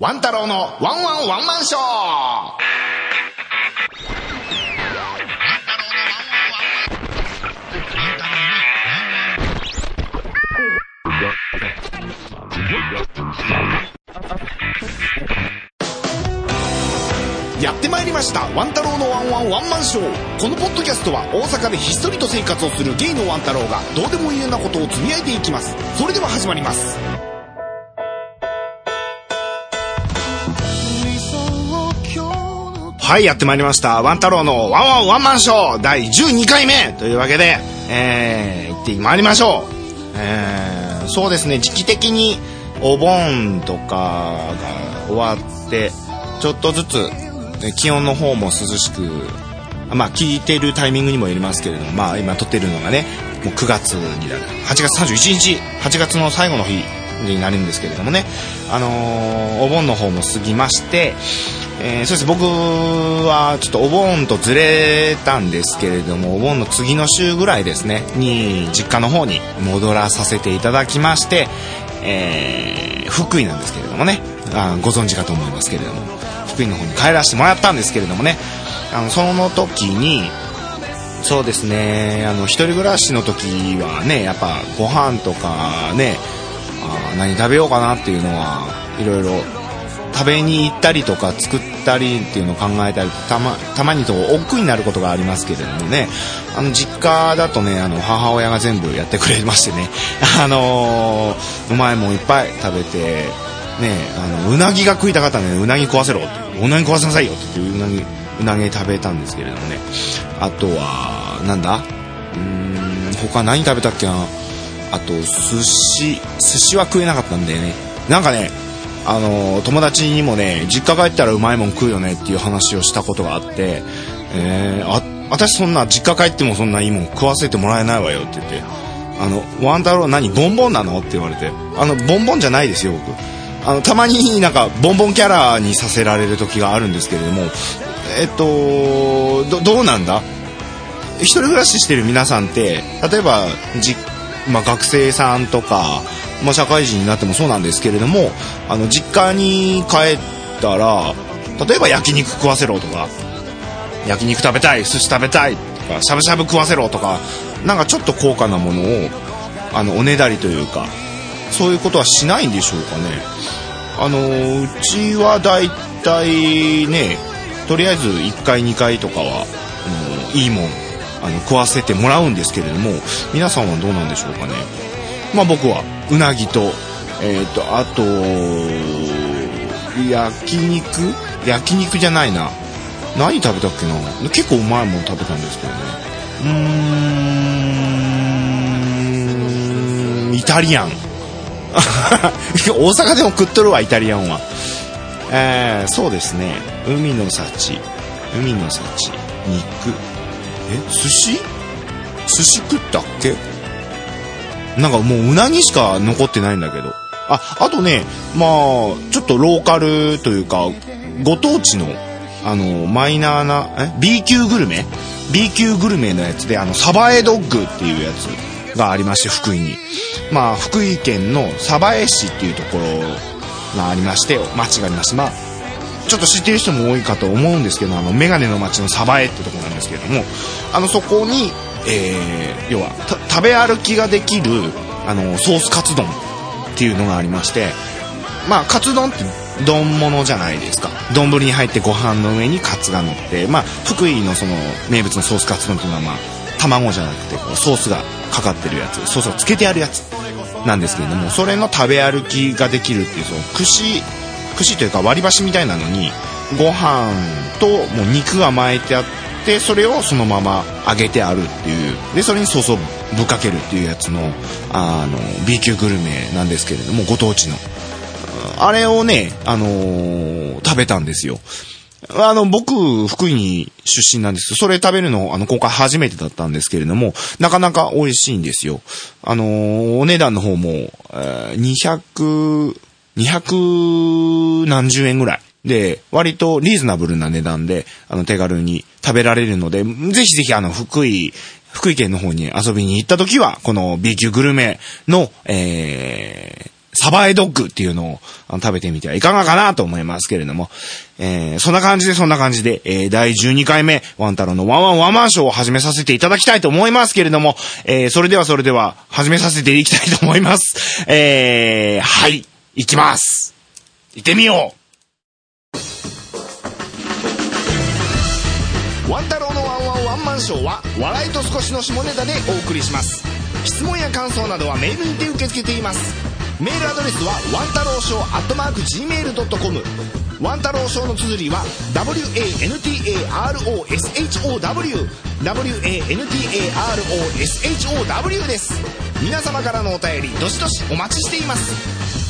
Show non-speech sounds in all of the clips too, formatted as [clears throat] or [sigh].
ワン太郎のワンワンワンマンショー。やってまいりましたワン太郎のワンワンワンマンショー。このポッドキャストは大阪でひっそりと生活をするゲイのワン太郎がどうでもいいようなことをつぶやいていきます。それでは始まります。はいやってまいりました。ワン太郎のワンワンワンマンショー第12回目。というわけでえー、行ってまいりましょう。えー、そうですね時期的にお盆とかが終わってちょっとずつ気温の方も涼しくまあ聞いてるタイミングにもよりますけれどもまあ今撮ってるのがねもう9月になる。8月31日。8月の最後の日になるんですけれどもね。あのー、お盆の方も過ぎましてえー、そうです。僕はちょっとお盆とずれたんですけれどもお盆の次の週ぐらいですねに実家の方に戻らさせていただきまして、えー、福井なんですけれどもね。あご存知かと思いますけれども。福井の方に帰らせてもらったんですけれどもね。あのその時にそうですねあの一人暮らしの時はねやっぱご飯とかねあ何食べようかなっていうのはいろいろ食べに行ったりとか作ったりっていうのを考えたりたまたまにと億劫になることがありますけれどもね。あの実家だとねあの母親が全部やってくれましてね。[laughs] あのー、うまいもんいっぱい食べてねあのうなぎが食いたかったんで、ね、うなぎ食わせろって。うなぎ食わせなさいよって言ってうなぎうなぎ食べたんですけれどもね。あとはなんだ？うーん他何食べたっけな？あと寿司。寿司は食えなかったんだよね。なんかねあの友達にもね実家帰ったらうまいもん食うよねっていう話をしたことがあってえー、あ私そんな実家帰ってもそんないいもん食わせてもらえないわよって言ってあのワン太郎何ボンボンなのって言われてあのボンボンじゃないですよ僕。あのたまになんかボンボンキャラにさせられる時があるんですけれどもえっとどうなんだ？一人暮らししてる皆さんって例えばじ、まあ、学生さんとか、まあ、社会人になってもそうなんですけれどもあの実家に帰ったら例えば焼肉食わせろとか焼肉食べたい寿司食べたいとかしゃぶしゃぶ食わせろとかなんかちょっと高価なものをあのおねだりというかそういうことはしないんでしょうかね。あのうちはだいたいねとりあえず1回2回とかはあのいいもんあの食わせてもらうんですけれども皆さんはどうなんでしょうかね。まあ僕は。うなぎとえっ、ー、とあと焼肉？焼肉じゃないな。何食べたっけな？結構うまいもん食べたんですけどね。うーん。イタリアン。[laughs] 大阪でも食っとるわイタリアンは。えー、そうですね。海の幸。海の幸。肉。え寿司？寿司食ったっけ？なんかもううなぎしか残ってないんだけど。ああとねまあちょっとローカルというかご当地のあのマイナーなえ？B 級グルメ？B 級グルメのやつであのサバエドッグっていうやつがありまして福井に。まあ福井県の鯖江市っていうところがありまして町がありましてまあちょっと知ってる人も多いかと思うんですけどあのメガネの町の鯖江ってとこなんですけれどもあのそこに、えー、要は食べ歩きができるあのソースカツ丼っていうのがありましてまあカツ丼って丼物じゃないですか。丼に入ってご飯の上にカツが乗ってまあ福井のその名物のソースカツ丼っていうのはまあ卵じゃなくてこうソースがかかってるやつソースをつけてあるやつなんですけれどもそれの食べ歩きができるっていうその串串というか割り箸みたいなのにご飯ともう肉が巻いてあってでそれをそのまま揚げてあるっていうでそれにソースをぶっかけるっていうやつのあの B 級グルメなんですけれどもご当地のあれをね、あのー、食べたんですよ。あの、僕、福井に出身なんですそれ食べるの、あの、今回初めてだったんですけれども、なかなか美味しいんですよ。あのー、お値段の方も、えー、200、200何十円ぐらい。で、割とリーズナブルな値段で、あの、手軽に食べられるので、ぜひぜひ、あの、福井、福井県の方に遊びに行った時は、この B 級グルメの、えー、サバエドッグっていうのを食べてみてはいかがかなと思いますけれども、えー、そんな感じでそんな感じで、えー、第12回目、ワン太郎のワンワンワンマンショーを始めさせていただきたいと思いますけれども、えー、それではそれでは始めさせていきたいと思います。えー、はい、行きます。行ってみようショーは、笑いと少しの下ネタでお送りします。質問や感想などはメールにて受け付けています。メールアドレスはワンタローショーアットマーク Gmail.com ワン太郎ショーの綴りは WANTAROSHOW WANTAROSHOW です。皆様からのお便りどしどしお待ちしています。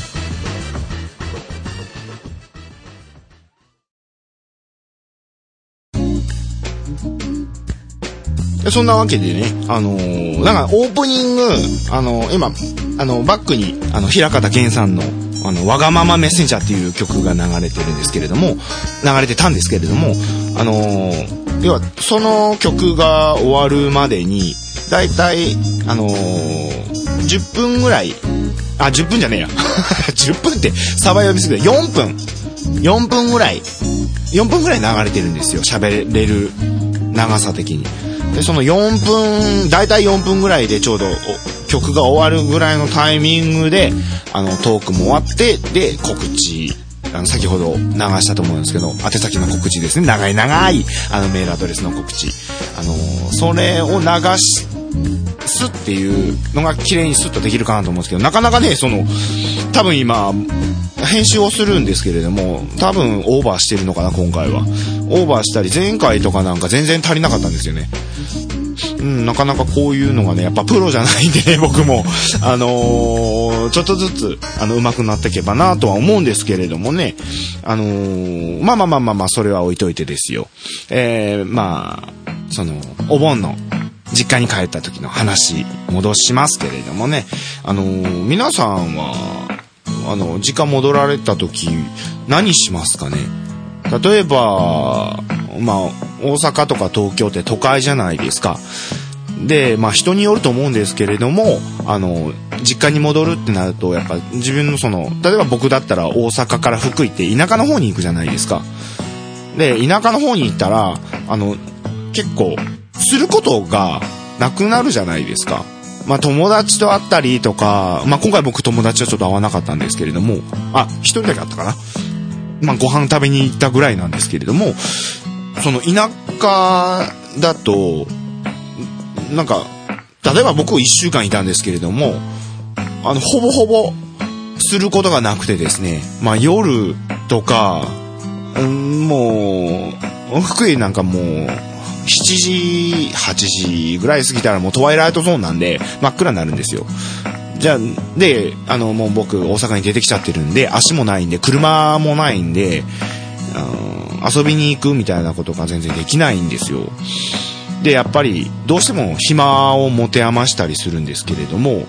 そんなわけでね、あのー、なんかオープニング、あのー、今、あの、バックに、あの、平方健さんの、あの、わがままメッセンジャーっていう曲が流れてるんですけれども、流れてたんですけれども、あのー、要は、その曲が終わるまでに、だいたい、あの10分ぐらい、あ、10分じゃねえや。[laughs] 10分って、サバ読みすぎて、4分。4分ぐらい、4分ぐらい流れてるんですよ。喋れる長さ的に。で、その4分、だいたい4分ぐらいでちょうど曲が終わるぐらいのタイミングで、あの、トークも終わって、で、告知、あの、先ほど流したと思うんですけど、宛先の告知ですね。長い長い、あの、メールアドレスの告知。あの、それを流し、すっていうのが綺麗にスッとできるかなと思うんですけど、なかなかね、その、多分今、編集をするんですけれども、多分オーバーしてるのかな、今回は。オーバーしたり、前回とかなんか全然足りなかったんですよね。うん、なかなかこういうのがね、やっぱプロじゃないんでね、[laughs] 僕も、あのー、ちょっとずつ、あの、上手くなっていけばなとは思うんですけれどもね、あのー、まあまあまあまあまあ、それは置いといてですよ。えー、まあ、その、お盆の、実家に帰った時の話、戻しますけれどもね、あのー、皆さんは、あの、実家戻られた時、何しますかね？例えば、まあ、大阪とか東京って都会じゃないですか。で、まあ人によると思うんですけれども、あの、実家に戻るってなると、やっぱ自分のその、例えば僕だったら大阪から福井って田舎の方に行くじゃないですか。で、田舎の方に行ったら、あの、結構、することがなくなるじゃないですか。まあ友達と会ったりとか、まあ今回僕友達はちょっと会わなかったんですけれども、あ、一人だけ会ったかな。まあご飯食べに行ったぐらいなんですけれども、その田舎だと、なんか、例えば僕1週間いたんですけれども、あの、ほぼほぼすることがなくてですね、まあ夜とか、うん、もう、福井なんかもう、7時、8時ぐらい過ぎたらもうトワイライトゾーンなんで真っ暗になるんですよ。じゃあ、で、あの、もう僕大阪に出てきちゃってるんで、足もないんで、車もないんで、遊びに行くみたいなことが全然できないんですよ。で、やっぱり、どうしても暇を持て余したりするんですけれども、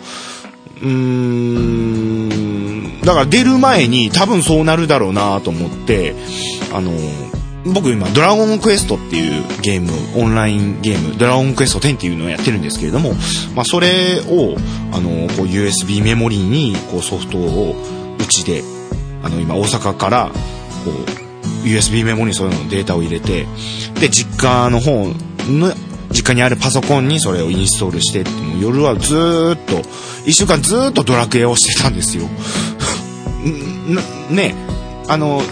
うーん、だから出る前に多分そうなるだろうなと思って、あの、僕今、ドラゴンクエストっていうゲーム、オンラインゲーム、ドラゴンクエスト10っていうのをやってるんですけれども、まあ、それを、あの、こう USB メモリーに、こうソフトをうちで、あの、今大阪から、こう、USB メモリーにそういうのデータを入れて、で、実家の方の、実家にあるパソコンにそれをインストールして、夜はずーっと、一週間ずーっとドラクエをしてたんですよ。[laughs] ね、あの、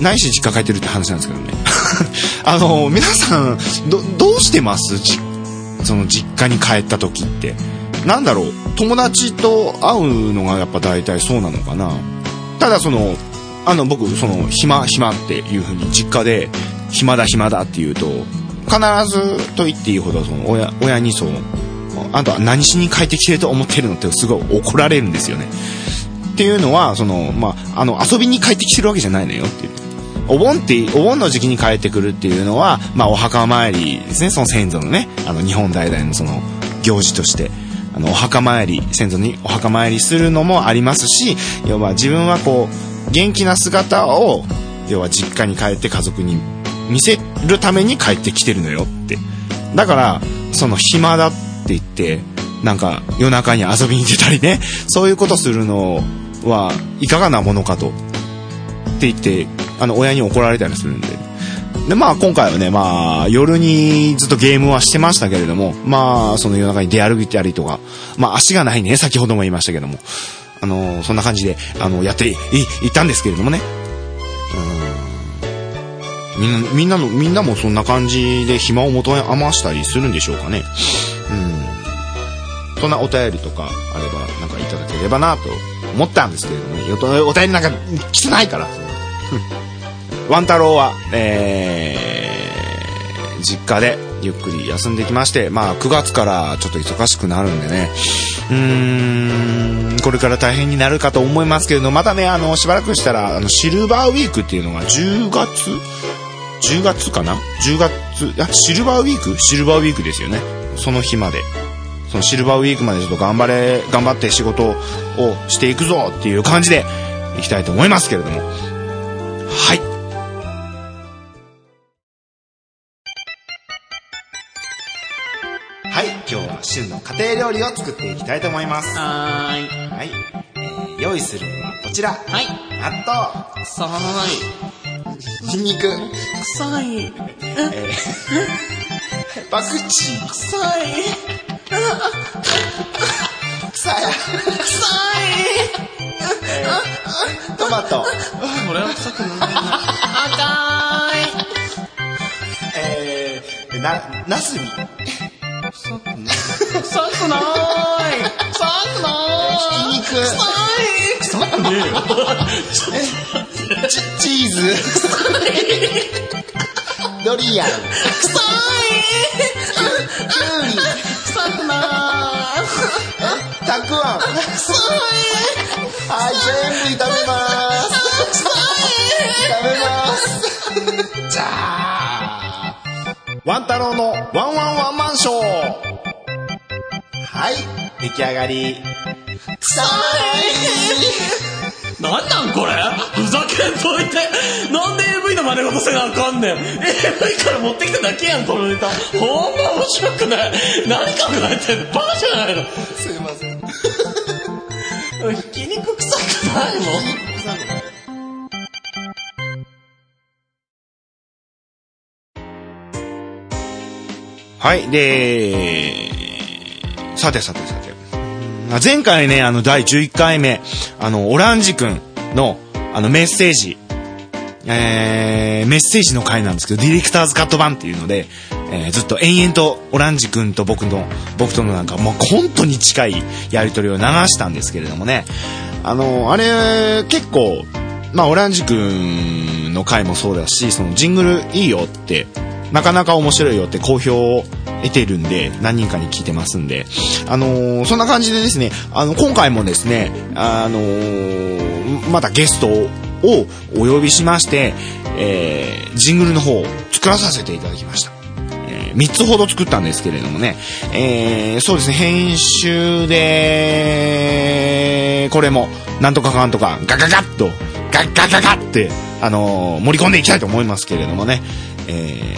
ないし実家帰ってるって話なんですけどね。[laughs] あの、皆さん、ど、うしてます？その実家に帰った時って。なんだろう、友達と会うのがやっぱ大体そうなのかな？ただその、あの僕その暇暇っていう風に実家で暇だ暇だって言うと必ずと言っていいほどその親親にそうあとは何しに帰ってきてると思ってるのってすごい怒られるんですよね。っていうのはその、まあ、あの遊びに帰ってきてるわけじゃないのよって。お盆って、お盆の時期に帰ってくるっていうのは、まあ、お墓参りですね、その先祖のね、あの、日本代々のその、行事として、あの、お墓参り、先祖にお墓参りするのもありますし、要は自分はこう、元気な姿を要は実家に帰って家族に見せるために帰ってきてるのよって。だからその暇だって言ってなんか夜中に遊びに出たりね。そういうことするのはいかがなものかと。って言って、あの、親に怒られたりするんで。で、まあ今回はね、まあ夜にずっとゲームはしてましたけれども、まあその夜中に出歩いたりとか、まあ足がないね、先ほども言いましたけども、あの、そんな感じで、あの、やってい、いったんですけれどもね。うん。みんな、みんなの、みんなもそんな感じで暇を求め余したりするんでしょうかね。うん。そんなお便りとかあれば、なんかいただければなと思ったんですけれどもね。お便りなんか来てないから。ワン太郎は、えー、実家でゆっくり休んできまして、まあ9月からちょっと忙しくなるんでね、うーん、これから大変になるかと思いますけれど、またね、あの、しばらくしたら、あの、シルバーウィークっていうのが10月 ?10 月かな ?10 月、あ、シルバーウィーク？シルバーウィークですよね。その日まで。そのシルバーウィークまでちょっと頑張れ、頑張って仕事をしていくぞっていう感じでいきたいと思いますけれども。はい。旬の家庭料理を作っていきたいと思います。はーい。はい、えー、用意するのはこちら。はい。納豆。臭いニンニク臭い。えー、[laughs] パクチー。臭い。臭い。臭い、えー、トマト。これは臭くない赤 [laughs] い。えー、な、ナスビ臭い臭くねえよチチーズドリアン臭いきゅうり臭くないたくあん臭いはい全部炒めます炒めますじゃあワン太郎のワンワンワンマンショーはい出来上がり臭い [laughs] なんなんこれ？ふざけんといて。なんで AV の真似事せなあかんねん。AV から持ってきただけやんこのネタ。ほんま面白くない。何考えてんの？バカじゃないの。すいません。ひき肉臭くないもん。はい、で、さてさてさて。前回ね、あの、第11回目、あの、オランジ君の、あの、メッセージ、えー、メッセージの回なんですけど、ディレクターズカット版っていうので、えー、ずっと延々とオランジ君と僕の、僕とのなんか、もう本当に近いやりとりを流したんですけれどもね、あの、あれ、結構、まあ、オランジ君の回もそうだし、そのジングルいいよってなかなか面白いよって好評を得てるんで、何人かに聞いてますんで、あのー、そんな感じでですね、あの、今回もですね、あのー、またゲストをお呼びしまして、えー、ジングルの方を作らさせていただきました。えー、3つほど作ったんですけれどもね、えー、そうですね、編集で、これも、なんとかかんとか、ガガガッと、ガッガガガって、あのー、盛り込んでいきたいと思いますけれどもね、え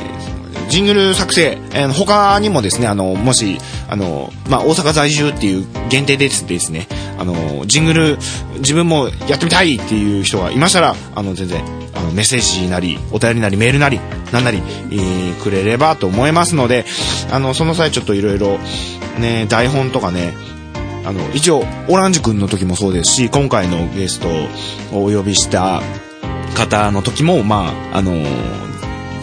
ー、ジングル作成、えー、他にもですね、あの、もし、あの、まあ、大阪在住っていう限定でですね、あの、ジングル、自分もやってみたいっていう人がいましたら、あの、全然、あの、メッセージなり、お便りなり、メールなり、なんなり、えー、くれればと思いますので、あの、その際ちょっといろいろ、ね、台本とかね、あの、一応、オランジ君の時もそうですし、今回のゲストをお呼びした方の時も、まあ、あの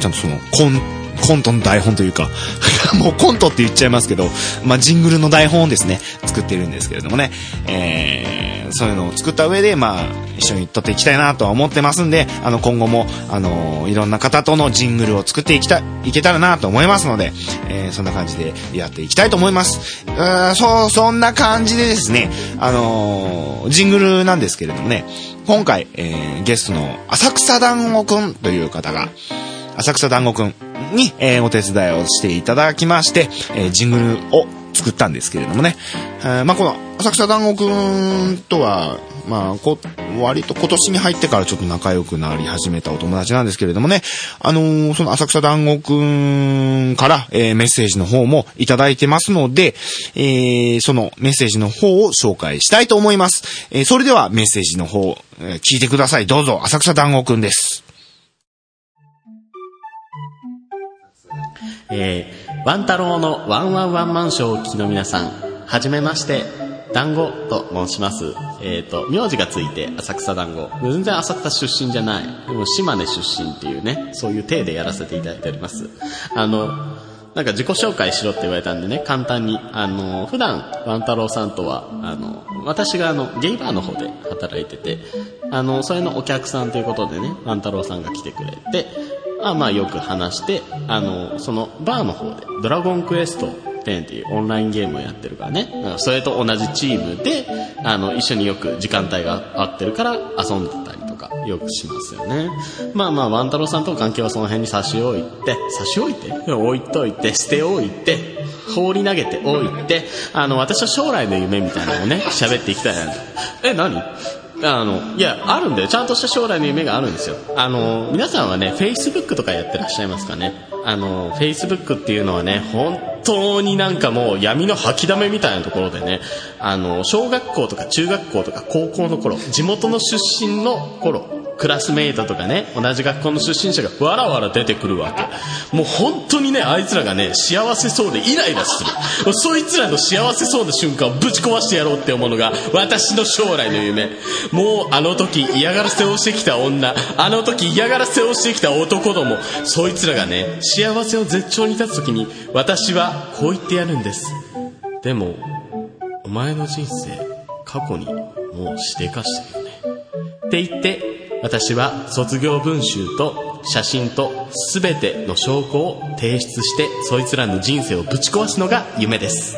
ちゃんとその、コン、コントの台本というか [laughs] もうコントって言っちゃいますけど、まあ、ジングルの台本をですね、作ってるんですけれどもね、えー、そういうのを作った上で、まあ、一緒に撮っていきたいなとは思ってますんで、あの、今後も、あのいろんな方とのジングルを作っていきた、いけたらなと思いますので、えー、そんな感じでやっていきたいと思います。うそう、そんな感じでですね、あのジングルなんですけれどもね、今回、えー、ゲストの浅草団子くんという方が、浅草団子くんに、えー、お手伝いをしていただきまして、えー、ジングルを作ったんですけれどもね。えー、まあ、この浅草団子くんとは、まあ、こ、割と今年に入ってからちょっと仲良くなり始めたお友達なんですけれどもね、あのーその浅草団子くんから、えーメッセージの方もいただいてますので、えーそのメッセージの方を紹介したいと思います。えそれではメッセージの方、え聞いてください。どうぞ、浅草団子くんです。えー、ワン太郎のワンワンワンマンショーをお聞きの皆さん、はじめまして、団子と申します。えっ、と、名字がついて浅草団子。全然浅草出身じゃない。でも島根出身っていうね、そういう体でやらせていただいております。あの、なんか自己紹介しろって言われたんでね、簡単に。あの、普段、ワン太郎さんとは、あの、私があの、ゲイバーの方で働いてて、あの、それのお客さんということでね、ワン太郎さんが来てくれて、まあまあよく話して、あの、そのバーの方で、ドラゴンクエスト10っていうオンラインゲームをやってるからね、それと同じチームで、あの、一緒によく時間帯が合ってるから遊んでたりとか、よくしますよね。まあまあ、ワン太郎さんと関係はその辺に差し置いて、差し置いて？置いといて、捨ておいて、放り投げておいて、あの、私は将来の夢みたいなのをね、喋っていきたいな。え、何？あの、いや、あるんだよ。ちゃんとした将来の夢があるんですよ。あの、皆さんはね、Facebook とかやってらっしゃいますかね。あの、Facebook っていうのはね、本当になんかもう闇の吐きだめみたいなところでね、あの、小学校とか中学校とか高校の頃、地元の出身の頃、クラスメイトとかね、同じ学校の出身者がわらわら出てくるわけ。もう本当にね、あいつらがね、幸せそうでイライラする。そいつらの幸せそうな瞬間をぶち壊してやろうって思うのが、私の将来の夢。もうあの時嫌がらせをしてきた女、あの時嫌がらせをしてきた男ども、そいつらがね、幸せを絶頂に立つ時に、私はこう言ってやるんです。でも、お前の人生、過去にもうしでかしてるよね。って言って、私は卒業文集と写真と全ての証拠を提出して、そいつらの人生をぶち壊すのが夢です。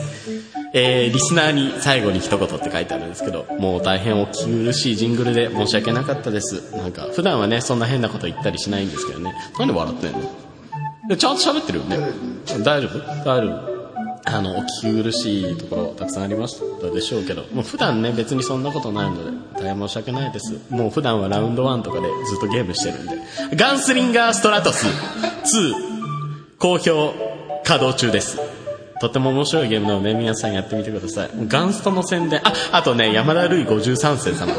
えー、リスナーに最後に一言って書いてあるんですけど、もう大変お聞き苦しいジングルで申し訳なかったです。なんか、普段はね、そんな変なこと言ったりしないんですけどね。なんで笑ってんの？でちゃんと喋ってるよね。大丈夫？大丈夫あの、お聞き苦しいところたくさんありましたでしょうけど、もう普段ね、別にそんなことないので、大変申し訳ないです。もう普段はラウンド1とかでずっとゲームしてるんで。ガンスリンガーストラトス2、好評稼働中です。とても面白いゲームなので、皆さんやってみてください。ガンストの宣伝、あ、あとね、山田るい53世様。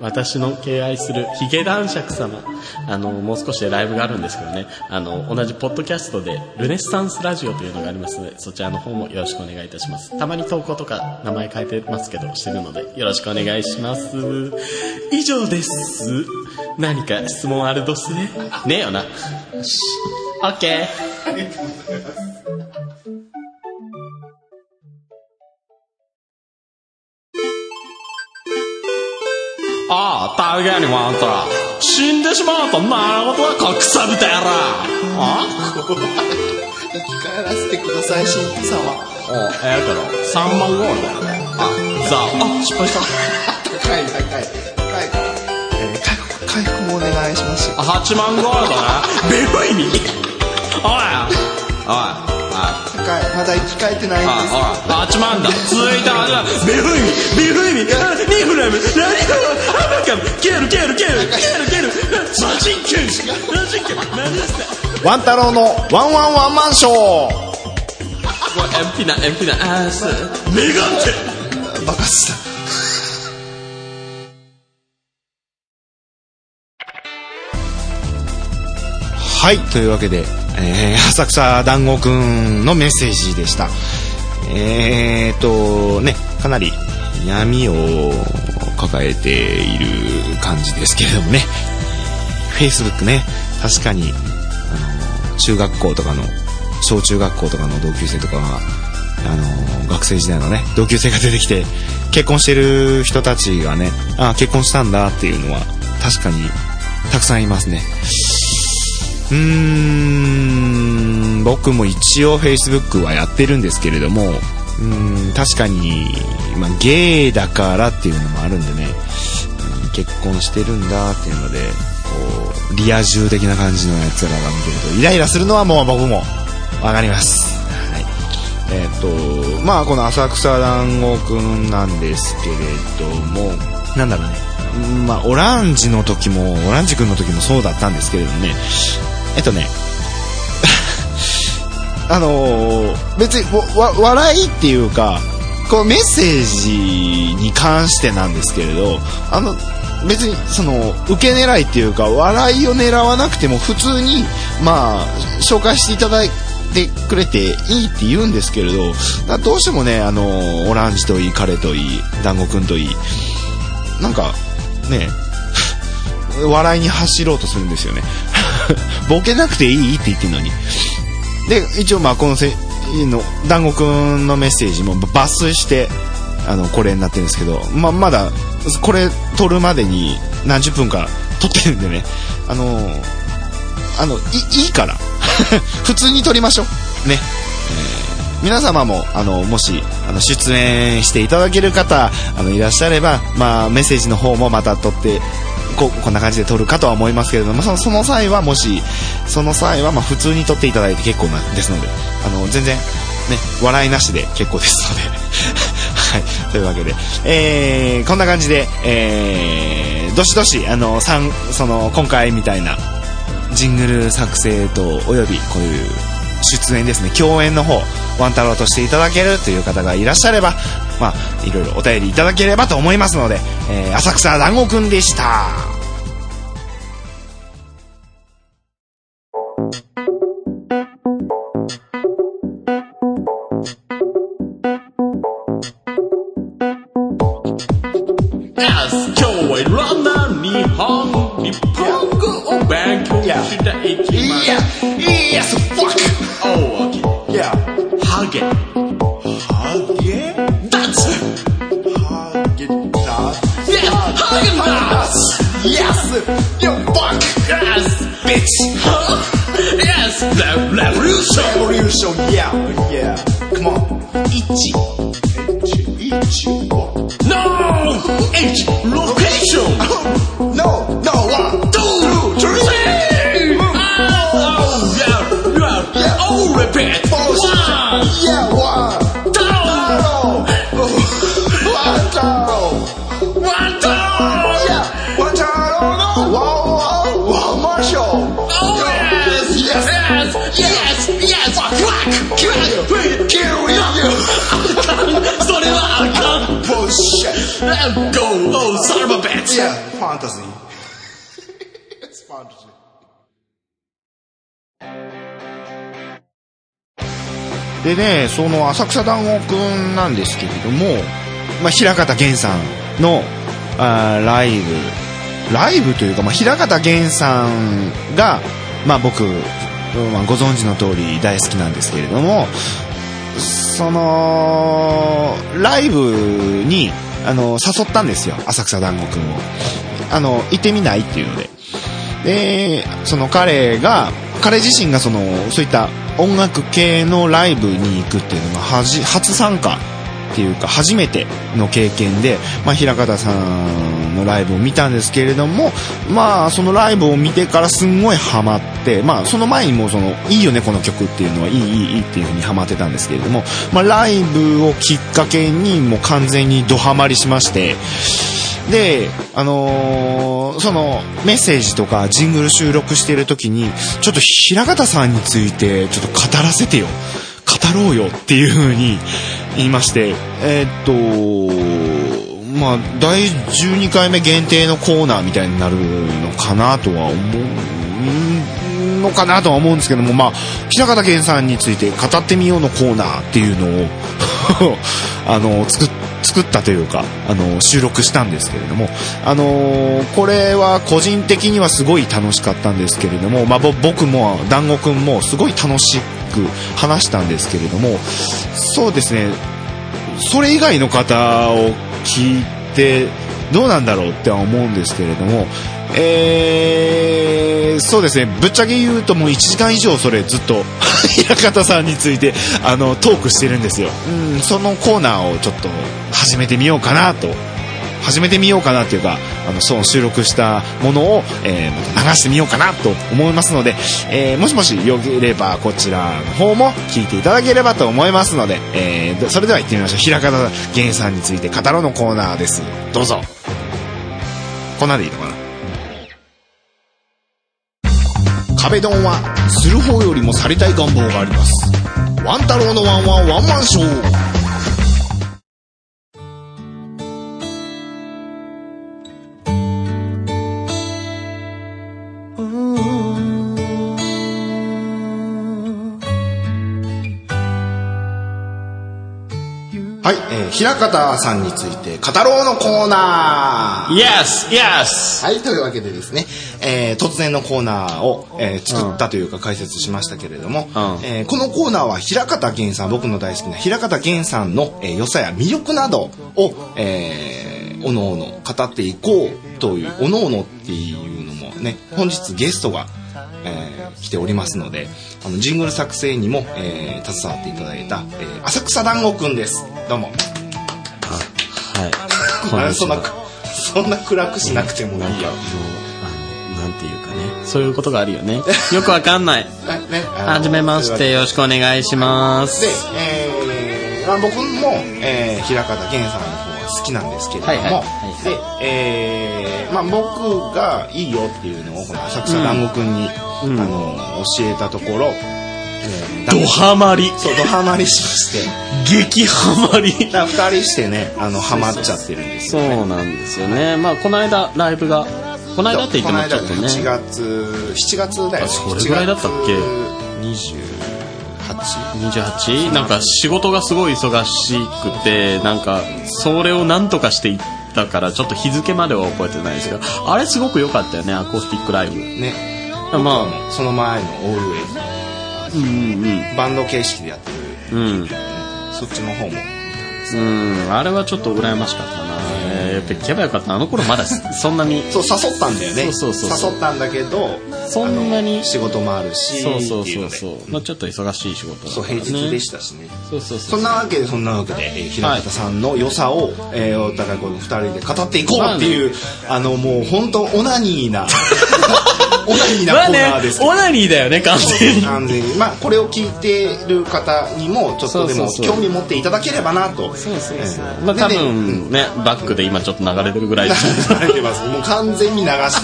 私の敬愛するヒゲ男爵様。あの、もう少しでライブがあるんですけどね。あの、同じポッドキャストで、ルネッサンスラジオというのがありますので、そちらの方もよろしくお願いいたします。たまに投稿とか名前変えてますけど、してるので、よろしくお願いします。以上です。何か質問あるどすねねえよな。よし。オッケー。ああ、大概にワンタラ。死んでしまうとなることはこくさびたやら。あ？生き返らせてください、神父様。おええけど、3万ゴールドやね。あ、さあ、あ、失敗した。高い、高い、高い。えー、回復、回復もお願いします。あ、8万ゴールドな。ベフイミ。おい、おい、おい。まだ生き返ってないんです。あ、ほら、8万だ。続いて8万。ベフイミ、ベフイミ、あニフラム、何これ、アバカム、ケル、ケル、ケル、ケル、ケル、マジンケン、マジンケン、何ですかワン太郎のワンワンワンマンショーもう、エンピナ、エンピナ、あーす。メガテ爆発した。はい、というわけで、えー、浅草団子くんのメッセージでした。えーと、ね、かなり闇を抱えている感じですけれどもね。Facebook ね、確かに、あの、中学校とかの、小中学校とかの同級生とかが、あの、学生時代のね、同級生が出てきて、結婚してる人たちがね、あ結婚したんだっていうのは、確かに、たくさんいますね。うーん僕も一応 Facebook はやってるんですけれどもうん確かに、まあ、ゲイだからっていうのもあるんでね、うん結婚してるんだっていうのでこうリア充的な感じのやつらが見てるとイライラするのはもう僕もわかります。はい。えっ、とまあこの浅草団子くんなんですけれどもなんだろうね。まあ、オランジの時も、オランジ君の時もそうだったんですけれどもね、えっとね、[laughs] あのー別にわ笑いっていうかこうメッセージに関してなんですけれどあの別にその受け狙いっていうか笑いを狙わなくても普通にまあ紹介していただいてくれていいって言うんですけれどどうしてもねあのオランジといい彼といい団子くんといいなんかね [laughs] 笑いに走ろうとするんですよね。[laughs] ボケなくていいって言ってるのに。で一応まあこのせの団子くんのメッセージも抜粋してあのこれになってるんですけど、ままだこれ撮るまでに何十分か撮ってるんでね。あのあのいいいから。[laughs] 普通に撮りましょう。ね、え皆様もあのもしあの出演していただける方あのいらっしゃれば、まあ、メッセージの方もまた撮ってここんな感じで撮るかとは思いますけれどもそのその際はもしその際はま普通に撮っていただいて結構なですのであの全然ね笑いなしで結構ですので。[laughs] はい。というわけで、えーこんな感じで、えーどしどしあのその今回みたいなジングル作成とおよびこういう出演ですね共演の方ワン太郎としていただけるという方がいらっしゃればまあいろいろお便りいただければと思いますので、えー浅草団子くんでした今日はいろんな日本日本語を勉強していきます Yes, fuck! Oh, okay. Yeah. You fuck! Yes, Bitch! Huh? yes, Re- revolution Revolution, yeah, yeah. Come on. Ichi. Ichi? No, H, location oh, No, no, one, Two, three Oh, yeah, yeah, Yeah. Oh, repeat oh, One, Yeah, one. Go, oh, son of a bitch Yeah, fantasy. [laughs] it's fantasy. でねその浅草団子くんなんですけれども、まあ、平方源さんのあーライブライブというか、まあ、平方源さんが、まあ、僕、まあ、ご存知の通り大好きなんですけれどもそのライブにあの誘ったんですよ浅草団子くんを。あの行ってみないっていうので。でその彼が彼自身がそのそういった音楽系のライブに行くっていうのが初参加っていうか初めての経験で、まあ、平方さんのライブを見たんですけれどもまあそのライブを見てからすんごいハマってまあその前にもそのいいよねこの曲っていうのはいいいいいいっていう風にハマってたんですけれども、まあ、ライブをきっかけにもう完全にドハマりしましてで、あのーそのメッセージとかジングル収録してる時にちょっと平方さんについてちょっと語らせてよ。語ろうよっていう風に言いましてえーっとまあ第12回目限定のコーナーみたいになるのかなとは思うのかなとは思うんですけどもまあ平方源さんについて語ってみようのコーナーっていうのを [laughs] あの作っ作ったというかあの収録したんですけれども、あのこれは個人的にはすごい楽しかったんですけれども、まあ、ぼ僕も団子くんもすごい楽しく話したんですけれどもそうですね。それ以外の方を聞いてどうなんだろうっては思うんですけれども、えーそうですね。ぶっちゃけ言うともう1時間以上それずっと [laughs] 平方さんについてあのトークしてるんですよ、うん、そのコーナーをちょっと始めてみようかなと始めてみようかなっていうかあのその収録したものを、えー流してみようかなと思いますので、えーもしもしよければこちらの方も聞いていただければと思いますので、えーそれでは行ってみましょう。平方源さんについて語ろうのコーナーです。どうぞ。こんなでいいのかな？壁ドンはする方よりもされたい願望があります。ワン太郎のワンワンワンマンショー。はい、えー、平方さんについて語ろうのコーナー Yes! Yes! はい、というわけでですね、えー突然のコーナーを、えー作ったというか解説しましたけれども、うんえーこのコーナーは平方源さん、僕の大好きな平方源さんの、えー良さや魅力などを、えー、おのおの語っていこうという、おのおのっていうのもね、本日ゲストが、えー来ておりますので、あの、ジングル作成にも、えー携わっていただいた、えー浅草団子くんです。どうも。はい。こんにちそんなは。、そんな暗くしなくてもいいなんかもうよ。、あの、なんていうかね。そういうことがあるよね。[laughs] よくわかんない。ね、はじめまして、よろしくお願いします。で、えーまあ、僕も、えー、平方源さんの方は好きなんですけれども、はいはいはいで、えーまあ、僕がいいよっていうのをこの浅草団子くんに、うんあの教えたところ、えードハマり。そうドハマりしまして激ハマり。だから二人してねあのハマっちゃってるんですそうよ、ね、なんですよね。まあ、この間、ライブが、この間って言ってもちょっとこの間8ね。月7月だよねあそれぐらいだったっけ？28 28? なんか仕事がすごい忙しくて、なんか、それをなんとかしていったから、ちょっと日付までは覚えてないですけど、あれすごく良かったよね、アコースティックライブ。ねまあ、その前の「オールウェイバンド形式でやってる。うん、うん。そっちの方も。うん、あれはちょっと羨ましかったな。えー、やっぱ行けばよかった。あの頃まだ [laughs] そんなに、そう誘ったんだよね。そうそうそうそう。誘ったんだけどそんなに仕事もあるしそうそうっていので。そうそう。まあちょっと忙しい仕事だそう。平日でしたしね。そうそうそ。そうんなわけでそんなわけで、えー、平方さんの良さを、えーお互いこの二人で語っていこうっていう、あのもう本当オナニーな [laughs] オナニーなコーナーです、オナニーだよね、完全に。完全に。まあこれを聞いてる方にもちょっとでもそうそうそう。興味持っていただければなと。そうそうそうえーまあ多でね分ね、バックで今ちょっと流れてるぐらいです。流れてますもう完全に流してます。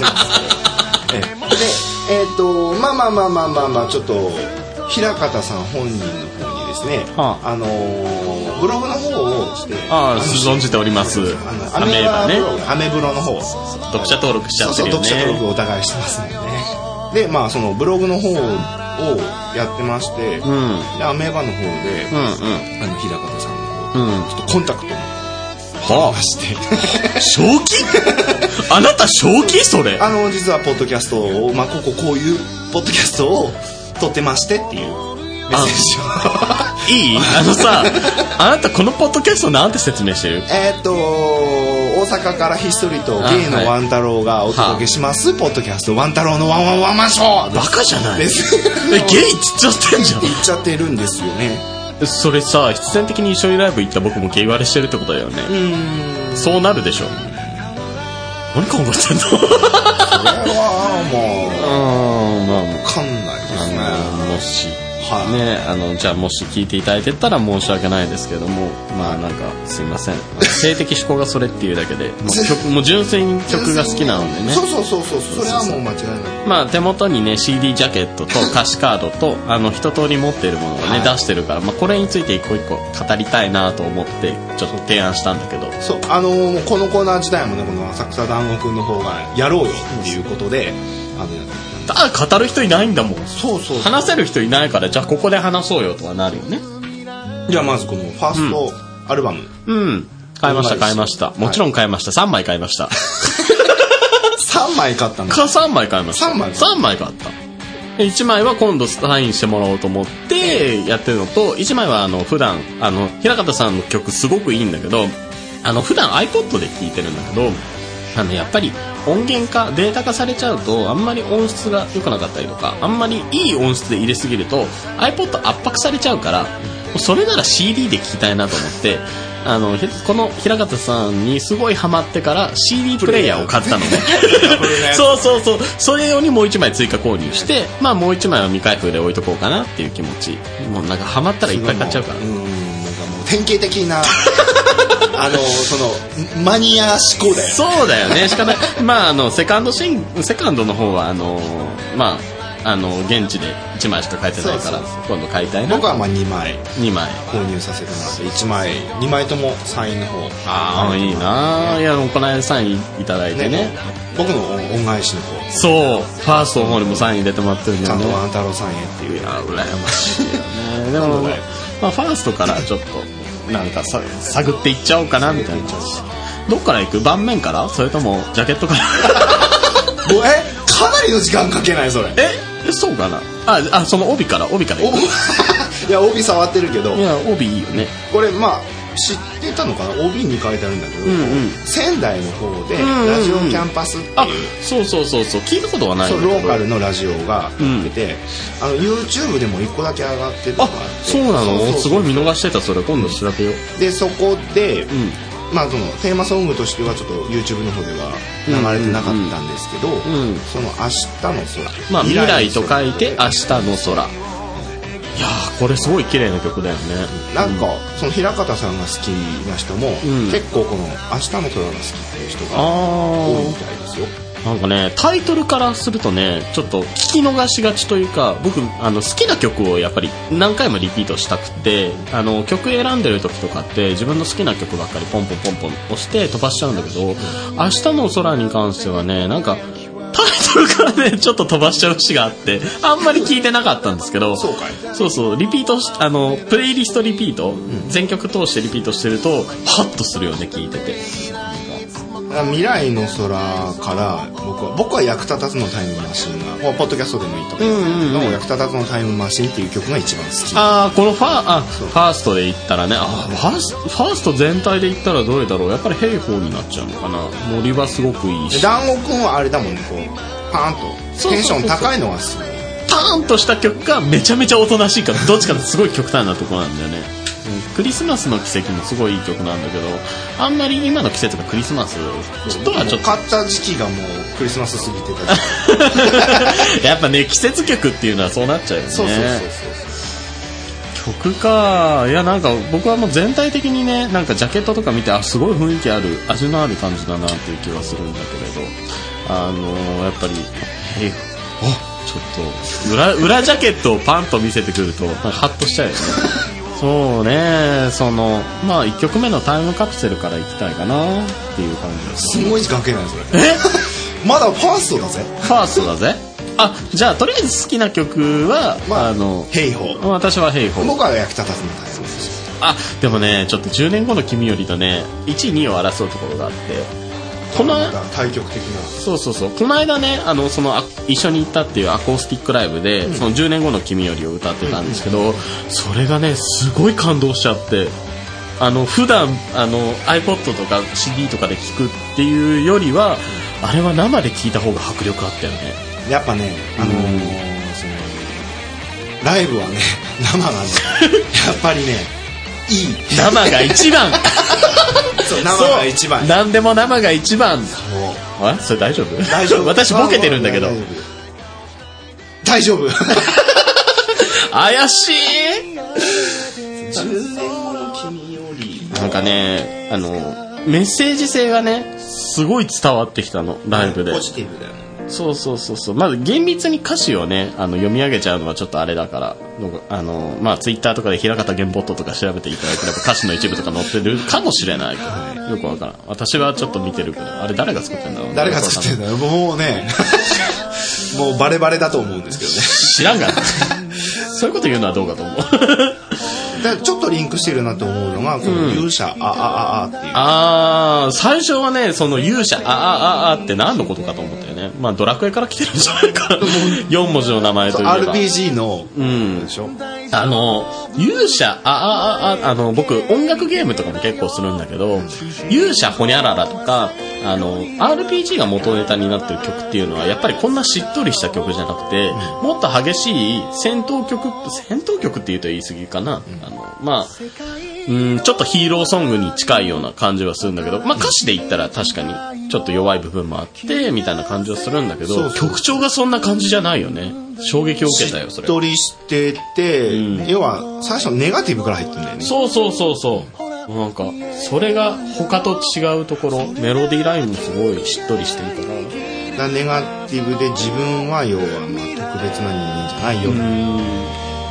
[laughs] ええ。でえっ、とまあまあまあまあまあまあちょっと平方さん本人の方にですね、はあ。のーブログの方をしてああ、存じております。あのアメーバね。ブ。ログアメブロの方読者登録しちゃそうそうってるよ読者登録ね。をお互いしてますねでまあそのブログの方をやってまして、うん。でアメーバの方で、うんうん。あの平方さんの方うん。ちょっとコンタクトはましてあ、正気？[laughs] あなた正気？それ。あの実はポッドキャストを、まあ、こここういうポッドキャストを撮ってましてっていうメッセージをいい？あのさ、あなたこのポッドキャストなんて説明してる？えーっと大阪からひっそりとあゲイのワン太郎がお届けします、ポッドキャストワン太郎のワンワンワンマンショー。バカじゃない。です。[laughs] え、ゲイっつっちゃってんじゃ言っちゃってるんですよね。ん。それさ、必然的に一緒にライブ行った僕もゲイ割れしてるってことだよね。うん。そうなるでしょ。何考えてんの？それはもう [laughs] うん、まあ、分かんないですね。もし、はいねあのじゃあもし聞いていただいてたら申し訳ないですけどもまあなんかすいません。性的思考がそれっていうだけで [laughs] もう曲もう純粋に曲が好きなのでね。そうそうそうそう。それはもう間違いない。まあ手元にね CD ジャケットと [laughs] 歌詞カードとあの一通り持ってるものをね、はい。出してるから、まあ、これについて一個一個語りたいなと思ってちょっと提案したんだけど。そうあのーこのコーナー自体もねこの浅草団子くんの方がやろうよっていうことであのただ語る人いないんだもん。そうそう話せる人いないからじゃあここで話そうよとはなるよね。じゃあまずこのファーストアルバム、うん。買いました買いました。はい。もちろん買いました。3枚買いました。[laughs] 3枚買ったんだか3枚買いました。三枚3枚買った。1枚は今度サインしてもらおうと思ってやってるのと1枚はあの普段あの平方さんの曲すごくいいんだけどあの普段 iPod で聴いてるんだけどあのやっぱり音源化データ化されちゃうとあんまり音質が良くなかったりとかあんまりいい音質で入れすぎると iPod 圧迫されちゃうからそれなら CD で聴きたいなと思ってあのひこの平方さんにすごいハマってから CD プレイヤーを買ったのね。[laughs] そうそうそう。それ用にもう1枚追加購入してまあもう1枚は未開封で置いとこうかなっていう気持ち。もうなんかハマったらいっぱい買っちゃうから典型的な [laughs] あのそのマニア思考だよ。そうだよね。しかないまああのセカンドシンセカンドの方はあのまああの現地で1枚しか書いてないから今度買いたいな僕はまあ2枚。2枚。購入させてもらって1枚2枚ともサインの方。ああいいなあい。やこの間サインいただいてね。僕の恩返しの方。そう。ファーストの方にもサイン入れてもらってるんちゃんだよねとワン太郎さんへっていう。あ羨ましいよね。でも、まあ、ファーストからちょっとなんかさ探っていっちゃおうかなみたいな。どっから行く？盤面から？それともジャケットから？[laughs] もうえ？かなりの時間かけないそれ。え？そうかな？ああその帯から帯からお行く。[laughs] いや帯触ってるけど。いや帯いいよね。これまあ知ってたのかな？OB に書いてあるんだけど、んうん。仙台の方でんうんラジオキャンパスっていう、あそうそうそうそう。聞いたことはない。そうローカルのラジオがやって。て、あの YouTube でも1個だけ上がってるあそうなの？すごい見逃してたそれ。今度調べよう。でそこで、ん。まあそのテーマソングとしてはちょっと YouTube の方では流れてなかったんですけど、ん。その「明日の空」まあ未来との書いて明日の空いやーこれすごい綺麗な曲だよね。なんかその平方さんが好きな人も、ん。結構この「明日の空」が好きっていう人あが多いーみたいですよ。なんかねタイトルからするとねちょっと聞き逃しがちというか僕あの好きな曲をやっぱり何回もリピートしたくてあの曲選んでる時とかって自分の好きな曲ばっかりポンポンポンポン押して飛ばしちゃうんだけど「明日の空」に関してはねなんかタイトルからねちょっと飛ばしちゃう節があってあんまり聞いてなかったんですけどそうかい。そうそうリピートしあのプレイリストリピート、全曲通してリピートしてるとハッとするよね聞いてて。未来の空から僕は僕は役立たずのタイムマシンがポッドキャストでもいいと思うんですけど、役立たずのタイムマシンっていう曲が一番好き。ああこのファーあファーストで言ったらねあファースファースト全体で言ったらどれだろう。やっぱりヘイホーになっちゃうのかな。ノリはすごくいいし。で団子くんはあれだもんねこうパーンと。そうそうそうそう。テンション高いのが好きパーンとした曲がめちゃめちゃおとなしいからどっちかってすごい極端なところなんだよね、うんクリスマスの奇跡もすごいいい曲なんだけどあんまり今の季節がクリスマスとはちょっと。買った時期がもうクリスマス過ぎてた。[laughs] やっぱね季節曲っていうのはそうなっちゃうよね。そうそうそう。曲か。いやなんか僕はもう全体的にねなんかジャケットとか見てあすごい雰囲気ある味のある感じだなっていう気はするんだけれどあのーやっぱりへいおちょっと裏裏ジャケットをパンと見せてくるとなんかハッとしちゃうよね。[laughs] そうねそのまあ1曲目のタイムカプセルから行きたいかなっていう感じ。ですすごい時間かけないそれ。え？[laughs] まだファーストだぜ。ファーストだぜ？あじゃあとりあえず好きな曲は、まああのヘイホー。私は「ヘイホー」僕は役立たずのタイムマシンあでもねちょっと10年後の君よりとね1位2位を争うところがあってこの対極的な。そうそうそう。この間ねあのそのあ一緒に行ったっていうアコースティックライブで、その10年後の君よりを歌ってたんですけど、それがねすごい感動しちゃってあの普段あの iPod とか CD とかで聴くっていうよりはあれは生で聴いた方が迫力あったよね。やっぱねあのーうん。そのライブはね生がね [laughs] やっぱりね [laughs] 生が一番。そう生が一番。何でも生が一番。あそれ大丈夫？大丈夫。[laughs] 私ボケてるんだけど。大丈夫。[laughs] 怪しい。10年後の君より。なんかねあのメッセージ性がねすごい伝わってきたのライブで。ポジティブだよねそうそうそうそう。まず厳密に歌詞をねあの読み上げちゃうのはちょっとあれだから。あのまあツイッターとかで平方ゲンボットとか調べていただければ歌詞の一部とか載ってる。かもしれないけど、よくわからん。私はちょっと見てるけど。あれ誰が作ってんだろうね。誰が作ってんだよもうね [laughs] もうバレバレだと思うんですけどね。知らんがなそういうこと言うのはどうかと思う。でちょっとリンクしてるなと思うのがこの勇者、ああああっていう。あー最初はねその勇者ああああって何のことかと思ったよね。まあドラクエから来てるんじゃないか。[laughs] 4文字の名前といえば RPG の、ん。でしょ？あの勇者あああああの僕音楽ゲームとかも結構するんだけど勇者ほにゃららとかあの RPG が元ネタになってる曲っていうのはやっぱりこんなしっとりした曲じゃなくて、もっと激しい戦闘曲戦闘曲って言うと言い過ぎかな、あのまあうんちょっとヒーローソングに近いような感じはするんだけど、まあ、歌詞で言ったら確かにちょっと弱い部分もあってみたいな感じはするんだけど曲調がそんな感じじゃないよね衝撃を受けたよそれ。しっとりしてて、うん。要は最初ネガティブから入ってるんだよね。そうそうそうそう。なんかそれが他と違うところメロディーラインもすごいしっとりしてるから。だからネガティブで自分は要はまあ特別な人間じゃないよ、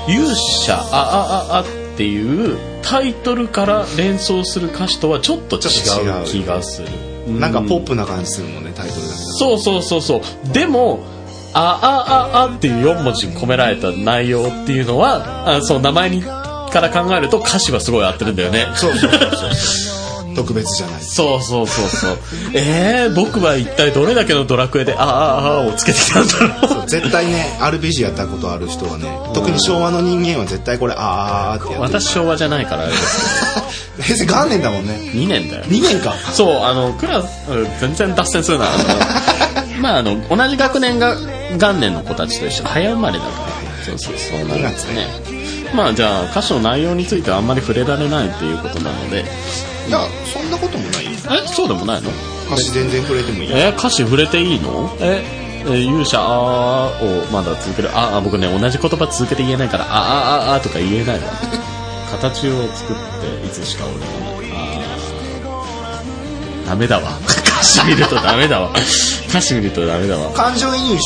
勇者ああああっていうタイトルから連想する歌詞とはちょっと違う気がする。なんかポッププな感じするもんねタイトルだけどそうそうそうそう。でもああああっていう4文字込められた内容っていうのはあそう名前にから考えると歌詞はすごい合ってるんだよね。そうそうそうそう [laughs] 特別じゃない。そうそうそうそう。[laughs] えー、僕は一体どれだけのドラクエでああああをつけてきたんだろう。絶対ね RPG やったことある人はね特に昭和の人間は絶対これあーあーってやってる。[laughs] 私昭和じゃないからあれです。[laughs] 平成元年だもんね。2年だよ。2年か。そうあのクラスうん全然脱線するな。まああの同じ学年が元年の子たちと一緒。早生まれだから。そうそうそうなんですねまあじゃあ歌詞の内容についてはあんまり触れられないっていうことなので。いやそんなこともないよ。えそうでもないの？歌詞全然触れてもいいえ歌詞触れていいの？え？え勇者あーをまだ続ける。ああ僕ね同じ言葉続けて言えないからああああとか言えないわ [laughs] 形を作っていつしか俺もあー。ダメだわ。歌詞見るとダメだわ。歌詞見るとダメだわ。感情移入し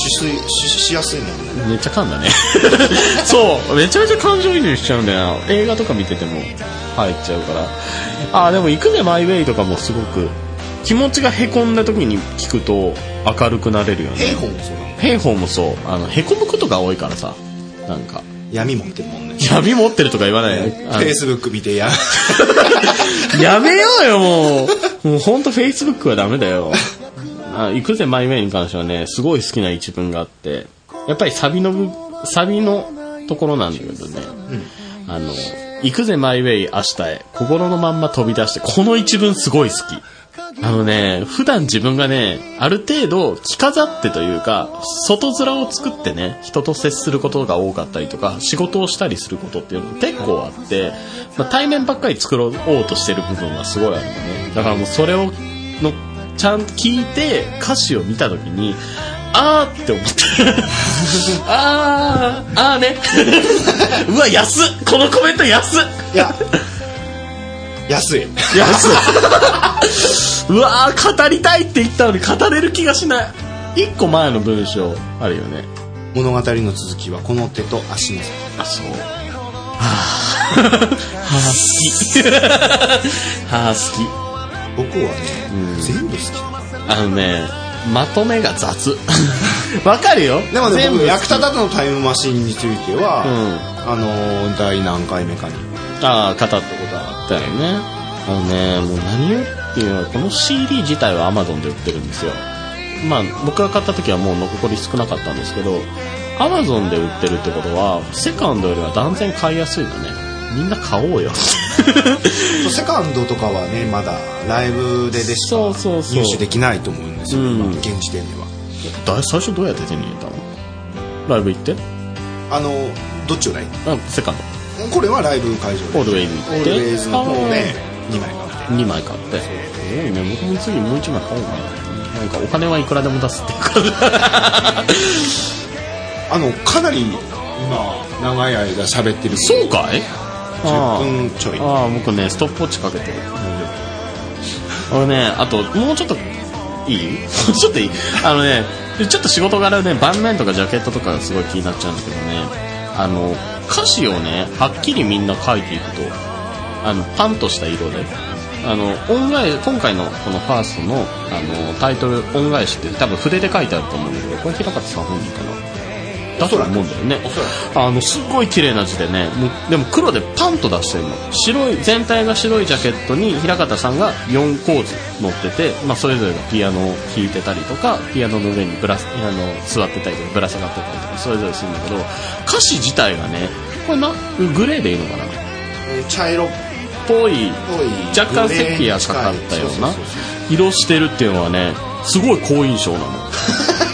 ししやすいもんね。めっちゃ噛んだね。[laughs] そうめちゃめちゃ感情移入しちゃうんだよな。映画とか見てても。入っちゃうから。あーでも「行くぜマイウェイ」とかもすごく。気持ちがへこんだ時に聞くと明るくなれるよね。兵法もそう兵法もそう。あのへこむことが多いからさ。なんか。闇持ってるもんね闇持ってるとか言わない？フェイスブック見てや。やめようよもう。もうほんとフェイスブックはダメだよ。あ行くぜマイウェイに関してはね。すごい好きな一文があって。やっぱりサビの部サビのところなんだけどね、あの行くぜマイウェイ明日へ。心のまんま飛び出してこの一文すごい好きあのね、普段自分がね、ある程度着飾ってというか、外面を作ってね、人と接することが多かったりとか、仕事をしたりすることっていうのが結構あって、まあ、対面ばっかり作ろうとしてる部分がすごいあるのね。だからもうそれを、の、ちゃんと聞いて歌詞を見たときに、あーって思って。[laughs] あー、あーね。[laughs] うわ、安っこのコメント安っいや安い。安い。[laughs] うわー語りたいって言ったのに語れる気がしない。一個前の文章あるよね。物語の続きはこの手と足の先。あそう。はあはあ好き。[laughs] はあ好僕はね、全部好き。あのねまとめが雑。[laughs] わかるよ。でもね全部僕役立たずのタイムマシンについては、うん。あのー第何回目かに。ああ語ったことあったよね。あのねもう何をっていうのはこの CD 自体は Amazon で売ってるんですよ。まあ僕が買った時はもう残り少なかったんですけど Amazon で売ってるってことはセカンドよりは断然買いやすいのね。みんな買おうよ。[laughs] セカンドとかはねまだライブででしか入手できないと思うんですよ、うん。今現時点では。だ最初どうやって手に入れたの？ライブ行って？あのどっちをライあセカンこれはライブ会場オールウェイズオールウェイズの方で2枚買って。2枚買って。すごいね僕も次もう1枚買おうかな。なんかお金はいくらでも出すっていうかあのかなり今長い間喋ってるそうかい？10分ちょい。ああ僕ねストップウォッチかけて。る俺ねあともうちょっといい？ちょっといい？あのねちょっと仕事柄で盤面とかジャケットとかがすごい気になっちゃうんだけどね。あの歌詞をねはっきりみんな書いていくとあのパンとした色であの恩返し今回のこのファーストのあのタイトル「恩返し」って多分筆で書いてあると思うんだけどこれ平方さん本人かな？だと思うんだよね。あのすごい綺麗な字でねでも黒でパンと出してるの。白い全体が白いジャケットに平方さんが4構図乗ってて、まあ、それぞれがピアノを弾いてたりとかピアノの上にぶらあの座ってたりとかぶら下がってたりとかそれぞれするんだけど歌詞自体がねこれなグレーでいいのかな？茶色っぽいぽい若干セピアかかったような色してるっていうのはねすごい好印象なの [laughs]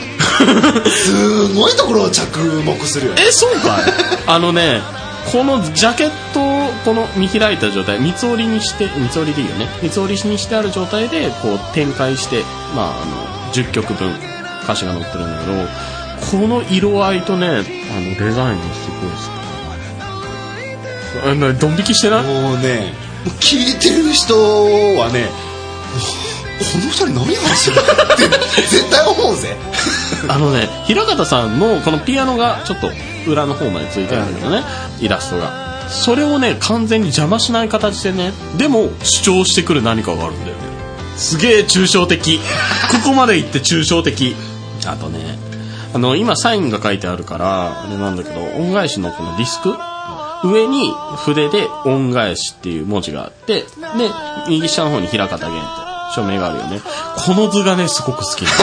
すごいところを着目するよね。えそうかい。[laughs] あのねこのジャケットをこの見開いた状態三つ折りにして三つ折りでいいよね。三つ折りにしてある状態でこう展開してまああの10曲分歌詞が載ってるんだけどこの色合いとねあのデザインがすごい好き。あなドン引きしてない？もうね聞いてる人はねこの二人何話してるって絶対思うぜ。あのね平方さんのこのピアノがちょっと裏の方までついてるんだよね、イラストが。それをね完全に邪魔しない形でねでも主張してくる何かがあるんだよね。すげえ抽象的。[laughs] ここまで行って抽象的。あとねあの今サインが書いてあるからあれなんだけど恩返しのこのディスク？上に筆で恩返しっていう文字があってで右下の方に平方源と署名があるよね。この図がねすごく好きなの。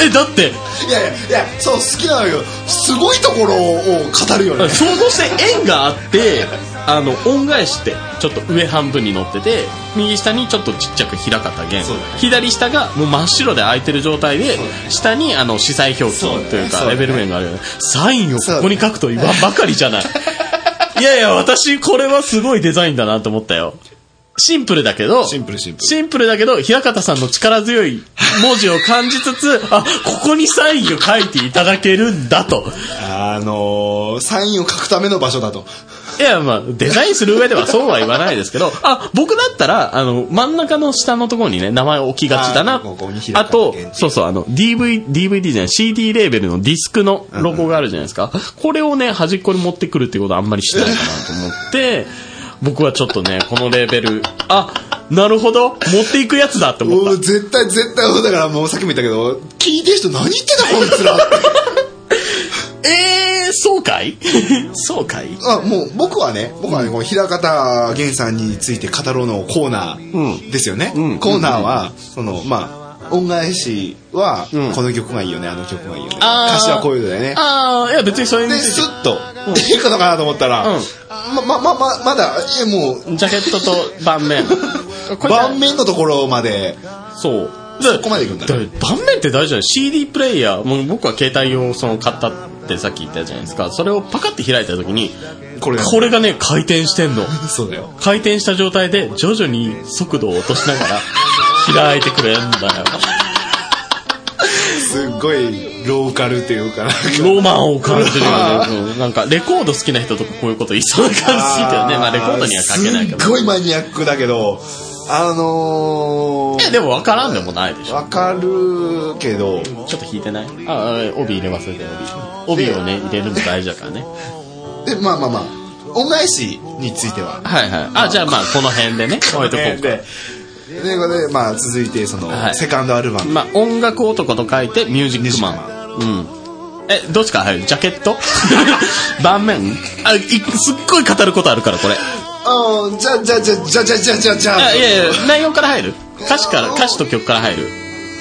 [laughs] えだって。いやいやいやそう好きなのよ。すごいところを語るよね。想像して円があってあの恩返しってちょっと上半分に乗ってて右下にちょっとちっちゃく平方弦。そうだね。左下がもう真っ白で空いてる状態で下にあの色彩表記というかレベル面があるよね。サインをここに書くと言わんばかりじゃない。[laughs] いやいや私これはすごいデザインだなと思ったよシンプルだけどシンプルシンプル。シンプルだけど平方さんの力強い文字を感じつつ [laughs] あここにサインを書いていただけるんだと。あのー、サインを書くための場所だと。いや、まあ、デザインする上ではそうは言わないですけど、[laughs] あ、僕だったら、あの、真ん中の下のところにね、名前を置きがちだな。あここあとそうそう、あの、DV、DVD じゃない、CD レーベルのディスクのロゴがあるじゃないですか。これをね、端っこに持ってくるってことはあんまりしないかなと思って、僕はちょっとね、このレーベル、あ、なるほど、持っていくやつだって思った。もう。絶対絶対だからもうさっきも言ったけど聞いてる人何言ってんだこいつら。[laughs] えー、そうかい？[laughs] そうかい？あもう僕はね僕はねこの平方源さんについて語ろうのコーナーですよね、うん。コーナーはそのまあ恩返しはうん。この曲がいいよねあの曲がいいよね。歌詞はこういうのだよね。ああ、いや別にそれにでスッと。いいことかなと思ったら、うん。まままままだいやもう。ジャケットと盤面。[laughs] 盤面のところまで。そう。そこまで行くんだだ盤面って大事じゃない？CD プレイヤー、もう僕は携帯をその買ったってさっき言ったじゃないですか。それをパカって開いた時に、これこれがね、回転してんの。[laughs] そうだよ。回転した状態で徐々に速度を落としながら開いてくれんだよ。すっごいローカルっていうかロマンを感じるよね。うんなんかレコード好きな人とかこういうこと言いそうな感じするけどね。まあレコードには書けないけど。すっごいマニアックだけどあのいや、でも分からんでもないでしー、ょ。わかるけどちょっと弾いてない？ああ、帯入れ忘れて、帯。帯をね、入れるの大事だからね。でまあまあまあ恩返しについてははいはい。あ、じゃあまあ、この辺でね、置いとこうということでまあ続いてその、はいセカンドアルバム、まあ、音楽男と書いて、ミュージックマン。うん。え、どっちから入る？ジャケット？[laughs] 盤面？あ、いすっごい語ることあるから、これ。ああじゃあじゃあじゃあじゃあじゃあじゃあじゃあじゃああ、いやいや、内容から入る歌詞から、歌詞と曲から入る。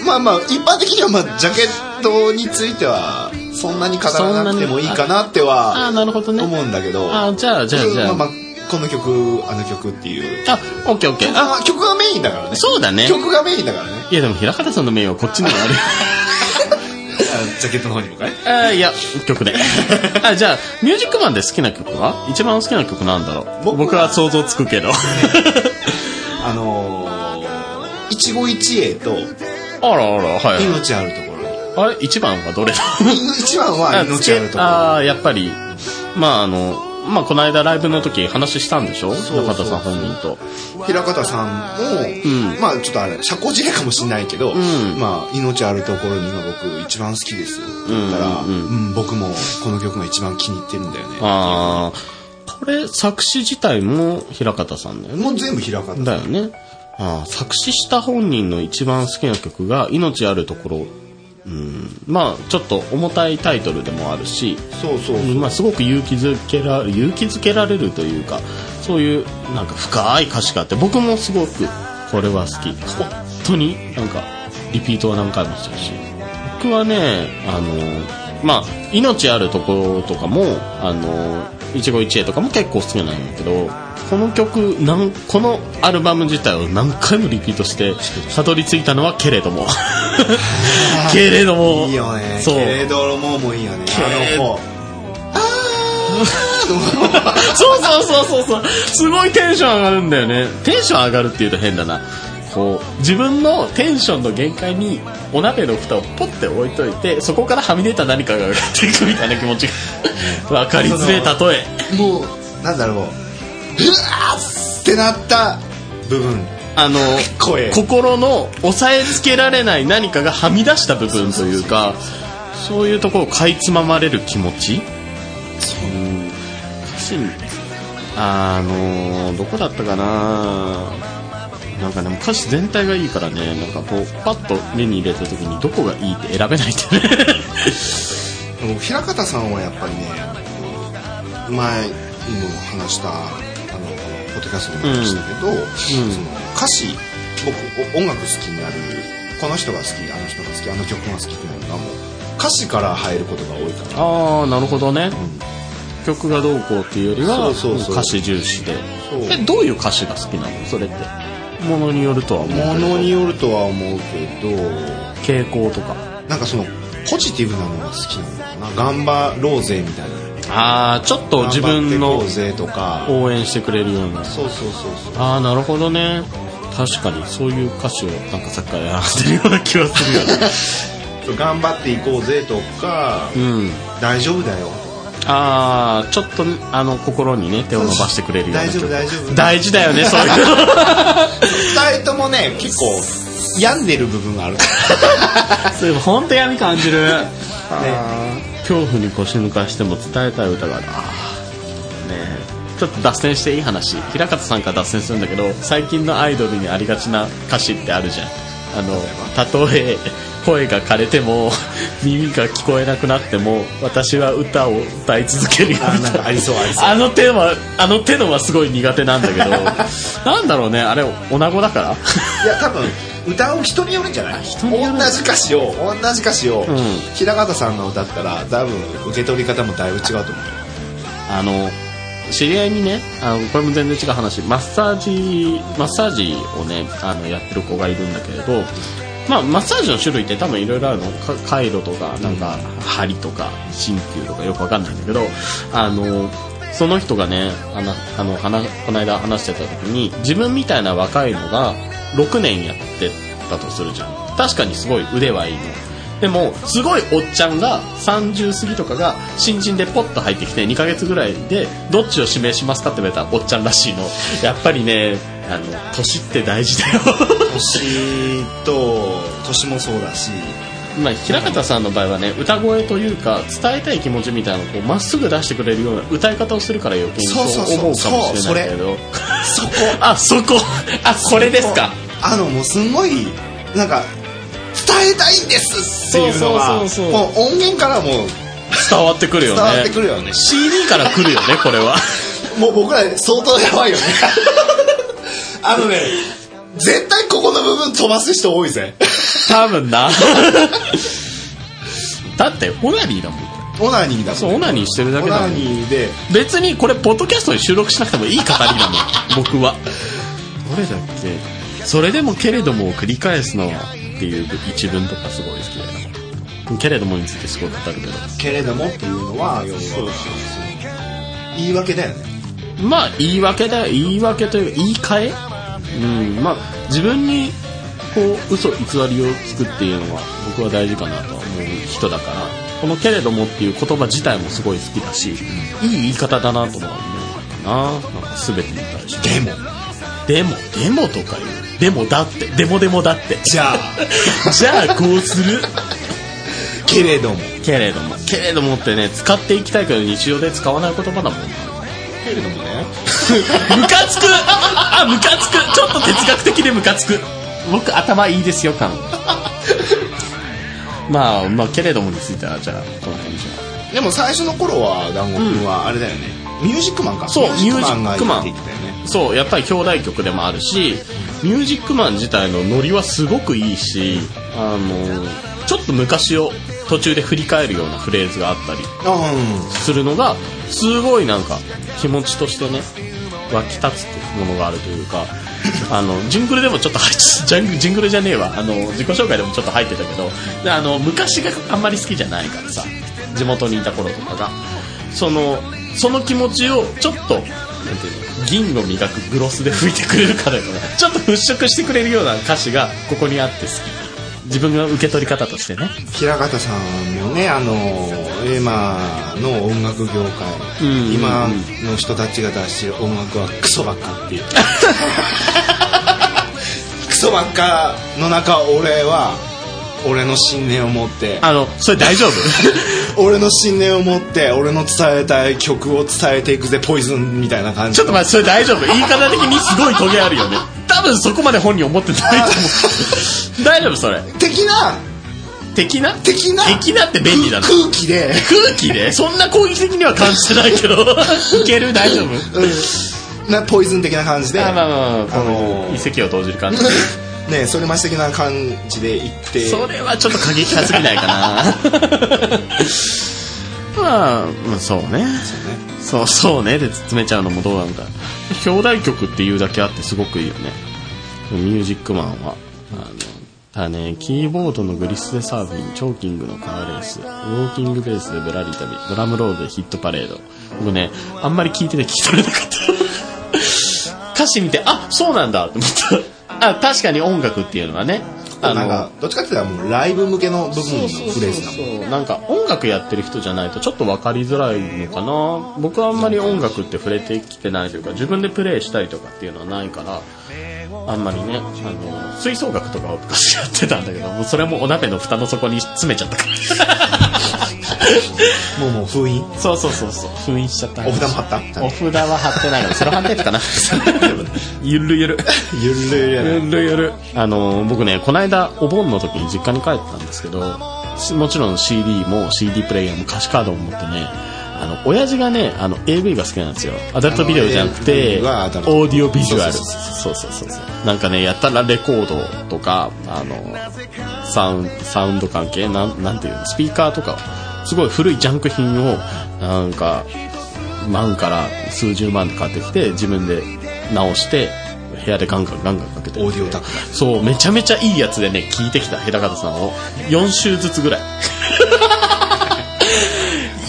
まあまあ一般的にはまあジャケットについてはそんなに語らなくてもいいかなってあはあ、なるほどね。思うんだけどあじゃあ、じゃあ、じゃあ。まあまあこの曲あの曲っていうあ、オッケーオッケー。あ、あ曲がメインだからねそうだね。曲がメインだからねいや、でも、平方さんの名誉はこっちにもある。[laughs] あジャケットの方にもかい？あいや、曲で。あ、じゃあ、ミュージックマンで好きな曲は？一番好きな曲なんだろう僕僕は想像つくけど。[laughs] あのー、一期一会とあらあら、はい。命あるところにあれ？一番はどれだ？[laughs] 一番は命あるところああ、やっぱり、まああの、まあこの間ライブの時話したんでしょ？そう中田さん本人と。平方さんも、んまあちょっとあれ社交辞令かもしれないけど、んまあ命あるところに今僕一番好きですよって言ったら、うんうんうん僕もこの曲が一番気に入ってるんだよねああ、これ作詞自体も平方さんだよね。もう全部平方だよね。ああ作詞した本人の一番好きな曲が命あるところ。うん、まあちょっと重たいタイトルでもあるし、そうそうまあ、すごく勇気づけら勇気づけられるというかそういうなんか深い歌詞があって僕もすごくこれは好き。本当になんかリピートは何回もしてるし。僕はねあのまあ命あるところとかもあの一期一会とかも結構好きなんだけどこの曲なんこのアルバム自体を何回もリピートしてたどり着いたのはけれども。[laughs] けれども。いいよね。そう。けれどももいいよね。あの方そうそうそうそうそう。すごいテンション上がるんだよね。テンション上がるって言うと変だな。こう自分のテンションの限界にお鍋の蓋をポッて置いといてそこからはみ出た何かが上がっていくみたいな気持ちが。分かりづれえ例え。もうなんだろううわーってなった部分。あの声。心の押さえつけられない何かがはみ出した部分というかそういうところをかいつままれる気持ち？う。ん歌詞。にあのどこだったかな？なんかでも歌詞全体がいいからねなんかこうパッと目に入れた時にどこがいいって選べないってね。[laughs] でも平方さんはやっぱりね前にも話したポッドキャストでも話したけど、その歌詞僕お音楽好きになるこの人が好きあの人が好きあの曲が好きってなるのはもう歌詞から入ることが多いから。ああなるほどね、曲がどうこうっていうよりは歌詞重視で。えどういう歌詞が好きなの？それって。ものによるとは思うものによるとは思うけど。傾向とか。なんかそのポジティブなのが好きなのかな。頑張ろうぜみたいなああちょっと自分の応援してくれるような。そうそうそうそう。ああなるほどね。確かにそういう歌詞をなんかさっきからやられてるような気はするよね。[laughs] 頑張っていこうぜとか、うん。大丈夫だよ。ああちょっとあの心にね手を伸ばしてくれるような。大丈夫曲大丈夫。大事だよね [laughs] そういうの。二人ともね結構病んでる部分がある。[laughs] そういえば本当闇感じる、恐怖に腰抜かしても伝えたい歌がある。ねちょっと脱線していい話。平方さんから脱線するんだけど最近のアイドルにありがちな歌詞ってあるじゃん。あのたとえ声が枯れても [laughs] 耳が聞こえなくなっても私は歌を歌い続けるよみた。いなありそうありそう。あ [laughs] の手はあの手のはすごい苦手なんだけど。[laughs] なんだろうねあれ女子だから？いや多分歌う人によるんじゃない？同じ歌詞を同じ歌詞を、ん。平方さんが歌ったら多分受け取り方もだいぶ違うと思うあの知り合いにねあのこれも全然違う話。マッサージマッサージをねあのやってる子がいるんだけれどまあマッサージの種類って多分いろいろあるの。か回路とかなんか針とか鍼灸とかよくわかんないんだけどあのその人がねあのあの話この間話してた時に自分みたいな若いのが6年やってたとするじゃん。確かにすごい腕はいいの。でもすごいおっちゃんが30過ぎとかが新人でポッと入ってきて2ヶ月ぐらいでどっちを指名しますかって言われたらおっちゃんらしいの。やっぱりねあの年って大事だよ。年と年もそうだし。まあ平方さんの場合はね歌声というか伝えたい気持ちみたいなのをこうまっすぐ出してくれるような歌い方をするから余計にそうそうそうそう。思うかもしれないけど。そこあそこ。あこれですか。あのもうすんごいなんか伝えたいんですっていうのがそうそうそうそう。もう音源からもう伝わってくるよね。伝わってくるよね。[laughs] CD から来るよねこれは。もう僕ら相当やばいよねあのね絶対ここの部分飛ばす人多いぜ。多分な。[laughs] だってオナニーだもん。オナニーだもんそうオナニーしてるだけオナだもん。ニーで。別にこれポッドキャストに収録しなくてもいい語りだもん僕は。どれだっけ？それでもけれどもを繰り返すのはっていう一文とかすごい好きだよけれどもについてすごい語るけど。けれどもっていうのは要は言い訳だよね。まあ言い訳だよ言い訳というか言い換えうん。まあ自分にこう嘘偽りをつくっていうのは僕は大事かなとは思う人だからこの「けれども」っていう言葉自体もすごい好きだし、いい言い方だなとは思うかな。なんか全てに対して。でもでもでもとか言う。でもだって。でもでもだって。じゃあ。[laughs] じゃあこうする。けれども。けれども。けれどもってね使っていきたいけど日常で使わない言葉だもんな。けれどもねムカつく。あムカつく。ちょっと哲学的でムカつく。僕頭いいですよ感まあまあけれどもについてはじゃあこの辺じゃ。でも最初の頃は団子君はあれだよね、ミュージックマンか。そうミュージックマンそうやっぱり兄弟曲でもあるしミュージックマン自体のノリはすごくいいしあのちょっと昔を途中で振り返るようなフレーズがあったりあするのがすごいなんか気持ちとしてね湧き立つものがあるというか [laughs] あのジングルでもちょっと入って [laughs] ジングルじゃねえわ。あの自己紹介でもちょっと入ってたけどあの昔があんまり好きじゃないからさ地元にいた頃とかが。そのその気持ちをちょっとなんていうの銀を磨くグロスで拭いてくれるかだよねちょっと払拭してくれるような歌詞がここにあって好き。自分が受け取り方としてね。平方さんもねあの今の音楽業界、うん。今の人たちが出してる音楽はクソばっかっていう。[laughs] クソばっかの中俺は俺の信念を持って。あのそれ大丈夫？[laughs] 俺の信念を持って俺の伝えたい曲を伝えていくぜポイズンみたいな感じ。ちょっと待ってそれ大丈夫？言い方的にすごいトゲあるよね。多分そこまで本人思ってないと思う。[laughs] 大丈夫それ？的な？的な？的な？的なって便利だな。空気で。空気で？そんな攻撃的には感じてないけど。[laughs] いける？大丈夫？うん。なポイズン的な感じで。あまあまあまあこあ。のの一石を投じる感じねそれまし的な感じで言って。それはちょっと過激派すぎないかな。[laughs] まあ、まあそうね。そうそうねで詰めちゃうのもどうなんだ表題曲っていうだけあってすごくいいよね。ミュージックマンはあのただねキーボードのグリスでサーフィンチョーキングのカーレースウォーキングベースでぶらり旅ドラムロールでヒットパレード。僕ねあんまり聞いてて聞き取れなかった。[laughs] 歌詞見てあそうなんだって思ったあ確かに音楽っていうのはね。あなんかどっちかっていうともうライブ向けの部分のフレーズなの。そうなんか音楽やってる人じゃないとちょっと分かりづらいのかな。僕はあんまり音楽って触れてきてないというか自分でプレイしたりとかっていうのはないからあんまりねあの吹奏楽とかを昔やってたんだけどもうそれもお鍋の蓋の底に詰めちゃったから [laughs] もうもう封印？そうそうそうそう。封印しちゃった。お札も貼った？お札は貼ってない。からセロハンテープかな？[laughs] ゆるゆる。ゆるゆるやゆるゆる。あの僕ねこの間お盆の時に実家に帰ったんですけどしもちろん CD も CD プレイヤーも歌詞カードを持ってねあの親父がねあの AV が好きなんですよ。アダルトビデオじゃなくてオーディオビジュアル。そそううそうそうそうなんかねやったらレコードとかあのサウンサウンド関係？なんなんていうの？スピーカーとかすごい古いジャンク品をなんか万から数十万で買ってきて自分で直して部屋でガンガンガンガンかけて。オーディオタックそうめちゃめちゃいいやつでね聞いてきた平方さんを4週ずつぐらい。[laughs]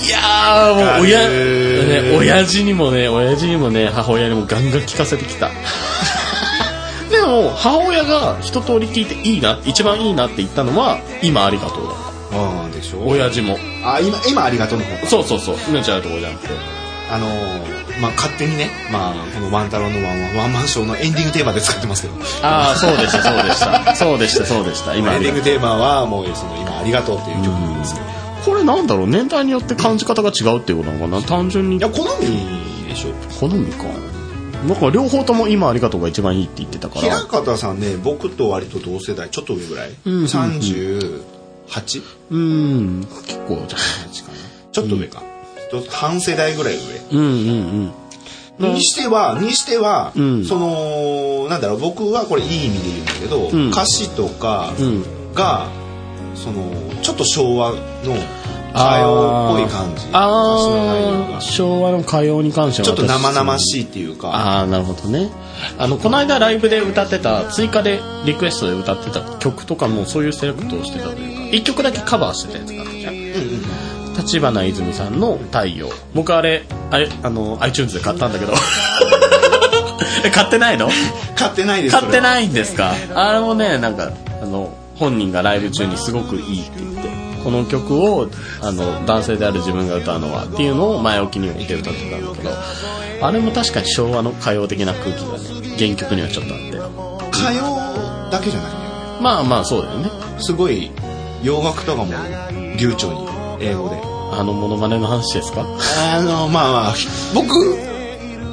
いやーもう親,、ね、親父にもね親父にもね母親にもガンガン聞かせてきた。[laughs] でも母親が一通り聞いていいな一番いいなって言ったのは今ありがとうだああでしょ？親父も。あ今今ありがとうの方か。そうそうそう。命あるとこじゃなくて。あのーまあ勝手にねまあこのワン太郎のワンワンワンマンショーのエンディングテーマで使ってますけど。ああそうでしたそうでした。そうでしたそうでした。今エンディングテーマはもうその今ありがとうっていう曲なんですけど。これなんだろう？年代によって感じ方が違うっていうことなのかな？単純に。いや好みでしょ。好みかなんか両方とも今ありがとうが一番いいって言ってたか平ら方さんね僕と割と同世代ちょっと上ぐらい、うんうん38うん。結構じゃ8かなちょっと上か、ちょっと半世代ぐらいうんうん上にしてはにしては、うん。そのなんだろう僕はこれいい意味で言うんだけど、ん。歌詞とかうん。が、そのちょっと昭和の歌謡っぽい感じ。昭和の歌謡に関してはちょっと生々いしいっていうか。ああなるほどねあのこの間ライブで歌ってた追加でリクエストで歌ってた曲とかもそういうセレクトをしてたというか一曲だけカバーしてたやつがあったじゃん立花泉さんの「太陽」僕あれあれあの iTunes で買ったんだけど。え [laughs] 買ってないの？買ってないです買っていないんですか？あれもねなんかあの本人がライブ中にすごくいいって言ってこの曲をあの男性である自分が歌うのはっていうのを前置きに置いて歌ってたんだけどあれも確かに昭和の歌謡的な空気がね原曲にはちょっとあって。歌謡だけじゃないんだよね。まあまあそうだよね。すごい洋楽とかも流暢に英語で。あのモノマネの話ですか？あのまあまあひ僕、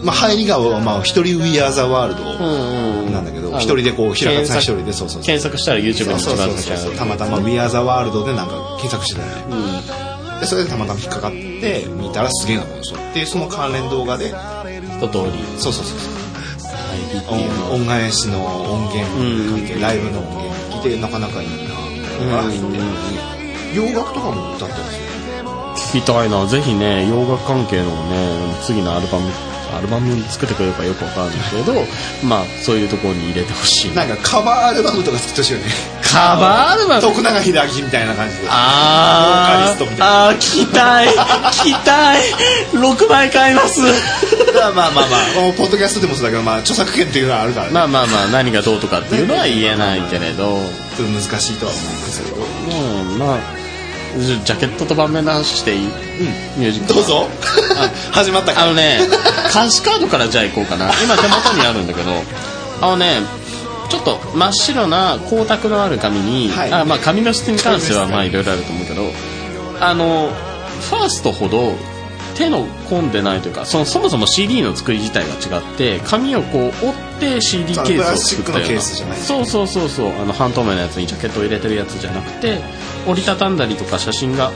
まあ、入りがまあ一人 We Are the World んなんだけどあの一人でこう平方さん一人でそうそうそう。検索したら YouTube に一そうそたまたま We Are the World でなんか検索してたよね。うん。でそれでたまたま引っかかって見たらすげえなこの人っていうその関連動画で一通り。そうそうそう入りってい。う恩返しの音源関係、ライブの音源聞いてなかなかいいなと思って、洋楽とかも歌ってるんですよ。聞きたいな。ぜひね洋楽関係のね次のアルバムアルバム作ってくれるかよくわかんないけどまあそういうところに入れてほしい。なんかカバーアルバムとか作ってほしいよね。カバーアルバム？徳永英明みたいな感じで。あボーカリストみたいな。あー聞きたい。聞きたい。[laughs] 6枚買います。まあまあまあまあ。ポッドキャストでもそうだけど、まあ、著作権っていうのはあるからね、まあまあまあ何がどうとかっていうのは言えないけれど。難しいとは思うんですけど。うんまあじゃジャケットと盤面の話していい、ミュージックどうぞ。[laughs] 始まったか。あのね歌詞カードからじゃあ行こうかな。今手元にあるんだけど。あのねちょっと真っ白な光沢のある紙に、はい。あまあ紙の質に関してはまあいろいろあると思うけど。あのファーストほど手の込んでないというかそのそもそも CD の作り自体が違って紙をこう折って CD ケースを作ったような。そうそうそうそう。あの半透明のやつにジャケットを入れてるやつじゃなくて折りたたんだりとか写真がこ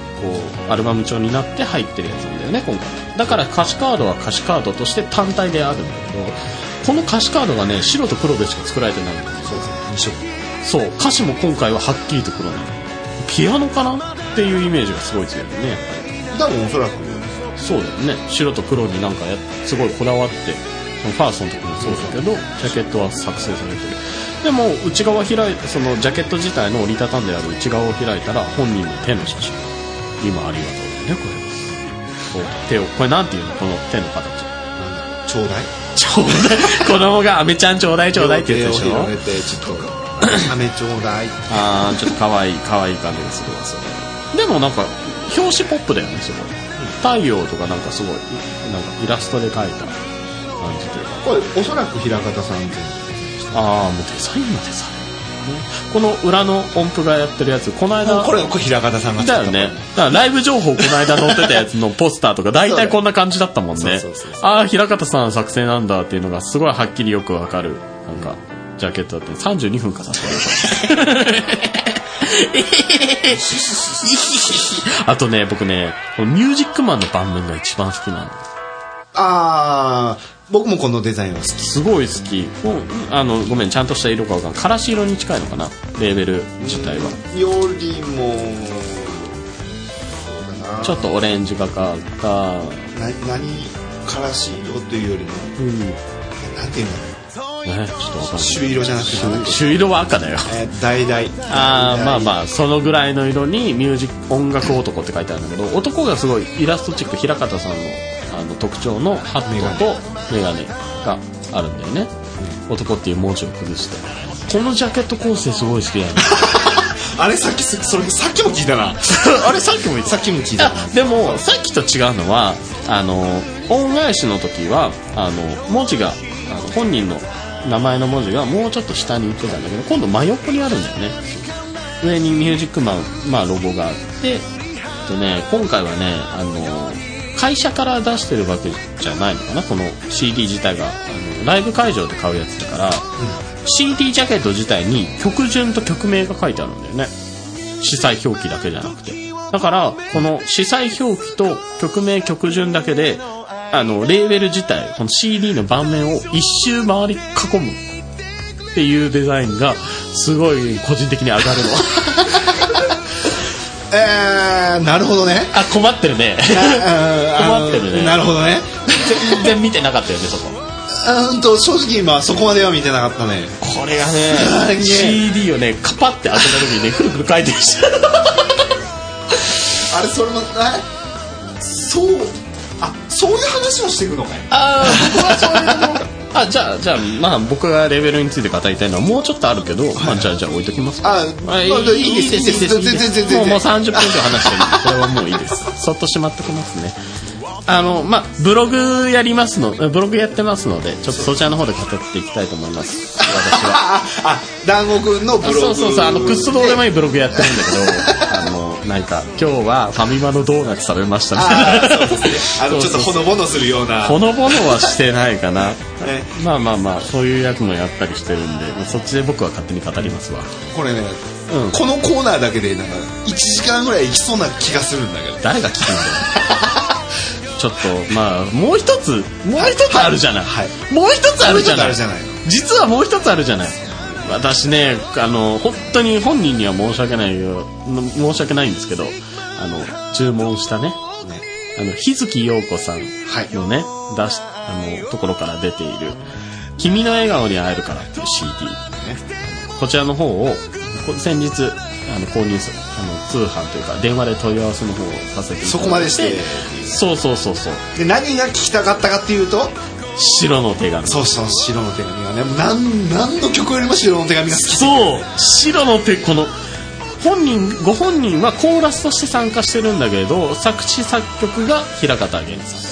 うアルバム調になって入ってるやつなんだよね今回。だから歌詞カードは歌詞カードとして単体であるんだけどこの歌詞カードがね白と黒でしか作られてないんだよそうそう。歌詞も今回ははっきりと黒なの。ピアノかなっていうイメージがすごい強いよねやっぱり。多分おそらくそうだよね。白と黒になんかやすごいこだわってそのファーストの時もそうだけどジャケットは作成されてる。でも内側開いてそのジャケット自体の折りたたんである内側を開いたら本人の手の写真。今ありがとうねこれ。そう手をこれなんていうの？この手の形。ちょうだい？ちょうだい。子供が「アメちゃんちょうだいちょうだい」って言ってたでしょ？手を広げてちょっと飴ちょうだい。あーちょっと可愛い可愛い感じがするわそれ。でもなんか表紙ポップだよねすごい太陽とかなんかすごいなんかイラストで描いた感じでこれおそらく平方さん全ああもうデザインまでさ。この裏の音符がやってるやつこの間これこれ平方さんがだよね。だからライブ情報この間載ってたやつのポスターとか大体こんな感じだったもんね。ああ平方さん作成なんだっていうのがすごいはっきりよくわかる。なんかジャケットだって32分かさせて [laughs] あとね僕ねこのミュージックマンの盤面が一番好きなのああ僕もこのデザインは好き。すごい好き。あのごめんちゃんとした色かわかんない。からし色に近いのかな？レーベル自体は。よりもそうだな。ちょっとオレンジがかったな何からし色というよりもうん。ねなんていうのちょっとわかんない。朱色じゃなくて朱色は赤だよ。えー橙ああまあまあそのぐらいの色にミュージック音楽男って書いてあるんだけど男がすごいイラストチック平方さんのあの特徴のハットとメガネ。があるんだよね、男っていう文字を崩して。このジャケット構成すごい好きだよね。[laughs] あれさっきそそれさっきも聞いたな。[laughs] あれさっきも言ってさっきも聞いたあ [laughs] でもさっきと違うのはあの恩返しの時はあの文字があの本人の名前の文字がもうちょっと下に行ってたんだけど今度真横にあるんだよね。上にミュージックマン、まあ、ロゴがあってえっとね今回はねあの会社から出してるわけじゃないのかなこの CD 自体が。あのライブ会場で買うやつだから、CD ジャケット自体に曲順と曲名が書いてあるんだよね。司祭表記だけじゃなくて。だからこの司祭表記と曲名曲順だけであのレーベル自体この CD の盤面を一周回り囲むっていうデザインがすごい個人的に上がるの。[laughs] えー、なるほどね。あ困ってるね。困ってるね。なるほどね。全然見てなかったよねそこ。うんと正直今そこまでは見てなかったね。これがね CD をねカパって開けた時にねくるくる書いてるしあれそれもあそうあそういう話をしていくのかい。ああじゃあじゃあまあ僕がレベルについて語りたいのはもうちょっとあるけど、まあじゃあじゃあ置いときますああいいまあいいですいいです全然全然もうもう30分以上話してるこれはもういいですそっとしまっておきますねあのまあブログやりますのブログやってますのでちょっとそちらの方で語っていきたいと思います。私はああ団子くんのブログ。そうそうそうあのくっそどうでもいいブログやってるんだけどあのなんか今日はファミマのドーナツ食べましたみたいなそうですね。あのちょっとほのぼのするような。ほのぼのはしてないかな。[laughs] ね。まあまあまあそういうやつもやったりしてるんでまあそっちで僕は勝手に語りますわ。これね、うん。このコーナーだけでなんか1時間ぐらいいきそうな気がするんだけど。誰が聞くんだよ [laughs] ちょっとまあもう一つもう一つあるじゃない、はい。もう一つあるじゃない。実はもう一つあるじゃない。私ねあの本当に本人には申し訳ないよ申し訳ないんですけどあの注文したねねあの、日月陽子さんはいのね、出し、あの、ところから出ている、君の笑顔に会えるからっていう CD。こちらの方を、こ先日、あの、購入する、あの、通販というか、電話で問い合わせの方をさせていただいて。そこまでしてそうそうそうそう。で何が聞きたかったかっていうと？白の手紙。そうそう白の手紙がね何何の曲よりも白の手紙が好きそう白の手この本人ご本人はコーラスとして参加してるんだけれど作詞作曲が平方源さん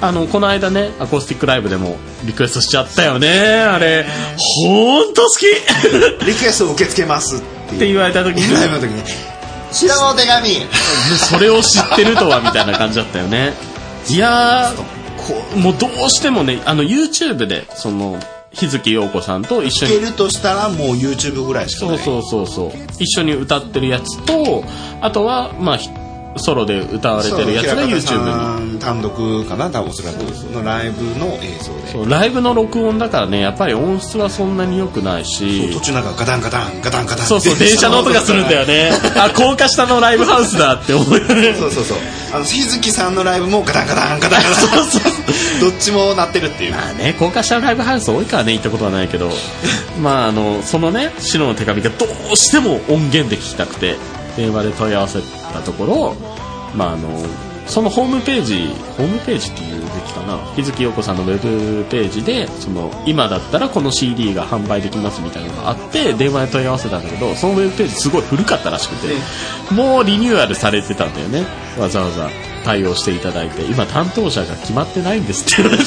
あのこの間ねアコースティックライブでもリクエストしちゃったよね。あれほんと好き。っ [laughs] リクエストを受け付けますって言われた時に。ライブの時に。白の手紙。それを知ってるとはみたいな感じだったよね。いやーこうもうどうしてもねあの YouTube でその日月陽子さんと一緒に。聞けるとしたらもう YouTube ぐらいしかない。そうそうそうそう。一緒に歌ってるやつとあとはまあひソロで歌われてるやつが YouTube に。単独かな多分おそらく。のライブの映像で。そうライブの録音だからねやっぱり音質はそんなに良くないし。途中なんかガタンガタンガタンガタンそうそう電車の音がするんだよね。[laughs] あ高架下のライブハウスだって思うよね。そうそうそう。あの日月さんのライブもガタンガタンガタンガタンそうそうどっちも鳴ってるっていうまあね高架下のライブハウス多いからね行ったことはないけどまああのそのね白の手紙がどうしても音源で聞きたくて電話で問い合わせたところまああのそのホームページホームページっていうべきかな。日月陽子さんのウェブページでその今だったらこの CD が販売できますみたいなのがあって電話で問い合わせたんだけどそのウェブページすごい古かったらしくてもうリニューアルされてたんだよね。わざわざ対応していただいて今担当者が決まってないんですって言われて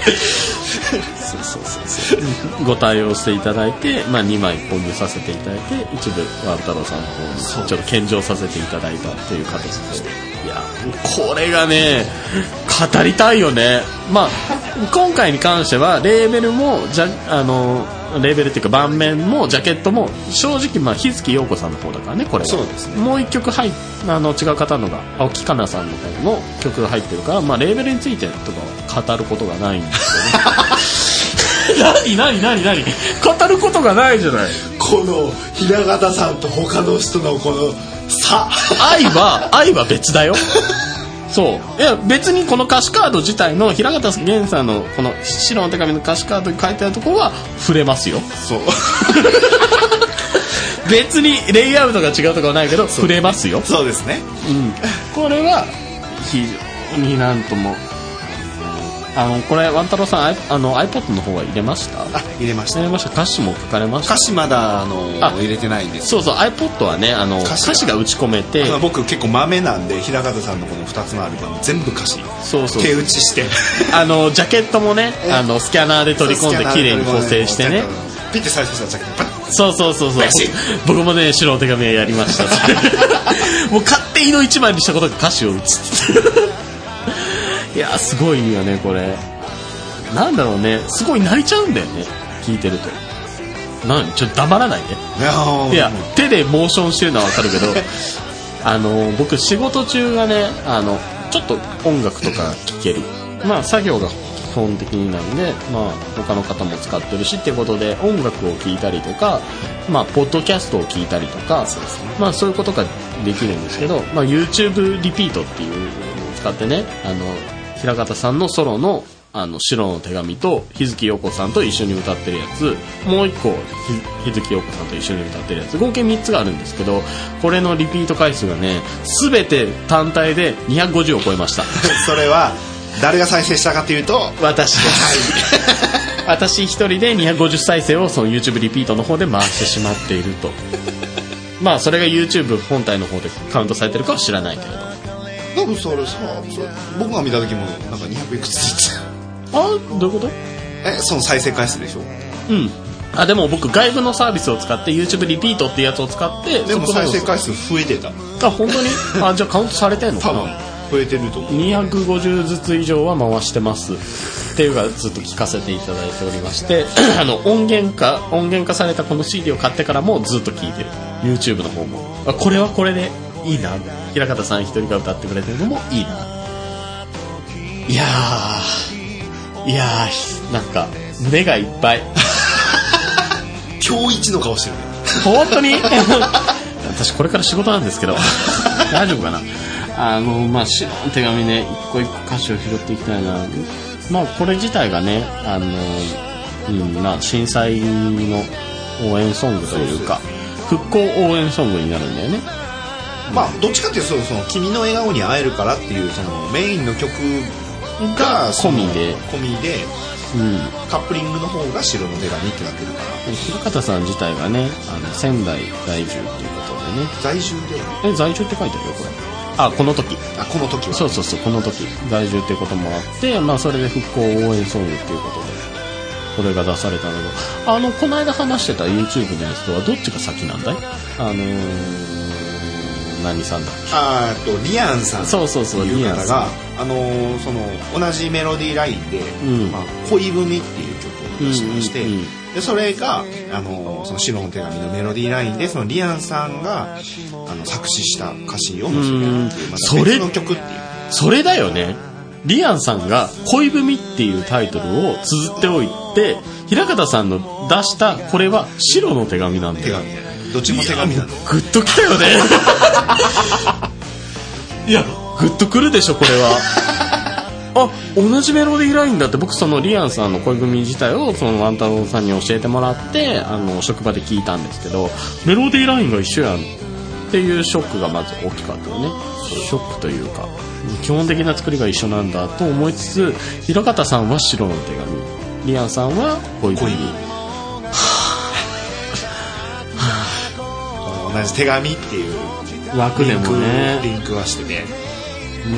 そうそうそうそうご対応していただいて、まあ、2枚購入させていただいて一部ワン太郎さんの方にちょっと献上させていただいたという形でいやこれがね語りたいよね。まあ今回に関してはレーベルもじゃあのレーベルっていうか盤面もジャケットも正直まあ日月陽子さんの方だからねこれは。そうですね。もう一曲入っあの違う方のが青木かなさんの方の曲が入ってるから、まあ、レーベルについてとかは語ることがないんですよね。[laughs] [laughs] 何何何何？語ることがないじゃない。この平方さんと他の人のこの差愛は愛は別だよ。そう。いや別にこの歌詞カード自体の平方源さんのこの白の手紙の歌詞カードに書いてあるところは触れますよ。そう。[laughs] 別にレイアウトが違うとかはないけど触れますよ。そうですね。うん、これは非常になんともあのこれワン太郎さんアイあの iPod の方は入れました？あ入れました。入れました。歌詞も書かれました？歌詞まだあのあ入れてないんです。そうそう iPod はねあの歌詞が。打ち込めて。僕結構豆なんで平方さんのこの2つのアルバム全部歌詞。そうそう。手打ちして。[laughs] あのジャケットもねあのスキャナーで取り込んで綺麗に補正してね。ピッて再生したらジャケットそうそうそうそう。僕もね白の手紙はやりました。[laughs] [laughs] もう勝手の一枚にしたことが歌詞を打つ。いやすごいよねこれ。なんだろうね。すごい泣いちゃうんだよね。聞いてると。何ちょっと黙らないで。いや手でモーションしてるのはわかるけど [laughs] あの僕仕事中がねあのちょっと音楽とか聴ける。まあ作業が基本的になんで、まあ、他の方も使ってるしってことで音楽を聴いたりとか、まあ、ポッドキャストを聞いたりとかまあ、そういうことができるんですけど、まあ、YouTube リピートっていうのを使ってねあの平方さんのソロのあの白の手紙と日月陽子さんと一緒に歌ってるやつ。もう一個ひ日月陽子さんと一緒に歌ってるやつ。合計3つがあるんですけどこれのリピート回数がね全て単体で250を超えました。[laughs] それは誰が再生したかというと私です。[laughs] [laughs] 私一人で250再生をその YouTube リピートの方で回してしまっていると。まあそれが YouTube 本体の方でカウントされてるかは知らないけれど多分それさそれ。僕が見た時もなんか200いくつつあどういうこと？たえその再生回数でしょ。うん。あでも僕外部のサービスを使って YouTube リピートっていうやつを使ってでも再生回数増えてた。あ本当に？[laughs] あじゃあカウントされてんの？かな多分増えてると思う。250ずつ以上は回してます。っていうかずっと聞かせていただいておりまして [clears throat] あの音源化音源化されたこの CD を買ってからもずっと聞いてる。YouTube の方も。あこれはこれでいいな平方さん一人が歌ってくれてるのもいいな。いやーいやーなんか胸がいっぱい。[laughs] 今日一の顔してる。ね本当に？[laughs] 私これから仕事なんですけど。[laughs] 大丈夫かな？あのまあ白の手紙ね一個一個歌詞を拾っていきたいな。まあこれ自体がねあの、うんまあ、震災の応援ソングというか復興応援ソングになるんだよねまあどっちかっていうとその「君の笑顔に会えるから」っていうそのメインの曲が込みで。込みでうん。カップリングの方が白の手紙ってなって。るから平方さん自体がねあの仙台在住っていうことでね。在住で。はえ在住って書いてあるよこれ。あこの時。あこの時は。そうそうそうこの時。在住っていうこともあってまあそれで復興応援ソングっていうことでこれが出されたんだけどあのこの間話してた YouTube のやつとはどっちが先なんだい？あのー、何さんだっあーっとリアンさん。けそうそうそうというリアンさ方があのーその同じメロディーラインでん「まあ、恋文」っていう曲を出してまして、うんうんうん。でそれが、あのーその白の手紙のメロディーラインでそのリアンさんがあの作詞した歌詞を載せてるっていうまたそれ別の曲っていう。それだよね。リアンさんが「恋文」っていうタイトルを綴っておいて平方さんの出したこれは白の手紙なんだよ。手紙どっちも手紙なのグッときたよね。[laughs] いやグッとくるでしょこれは。[laughs] あ同じメロディーラインだって僕そのリアンさんの恋文自体をそのワンタロウさんに教えてもらってあの職場で聞いたんですけどメロディーラインが一緒やんっていうショックがまず大きかったよね。ショックというか基本的な作りが一緒なんだと思いつつ平方さんは白の手紙。リアンさんは恋文同じ手紙っていう。枠でもね。リンクはしてて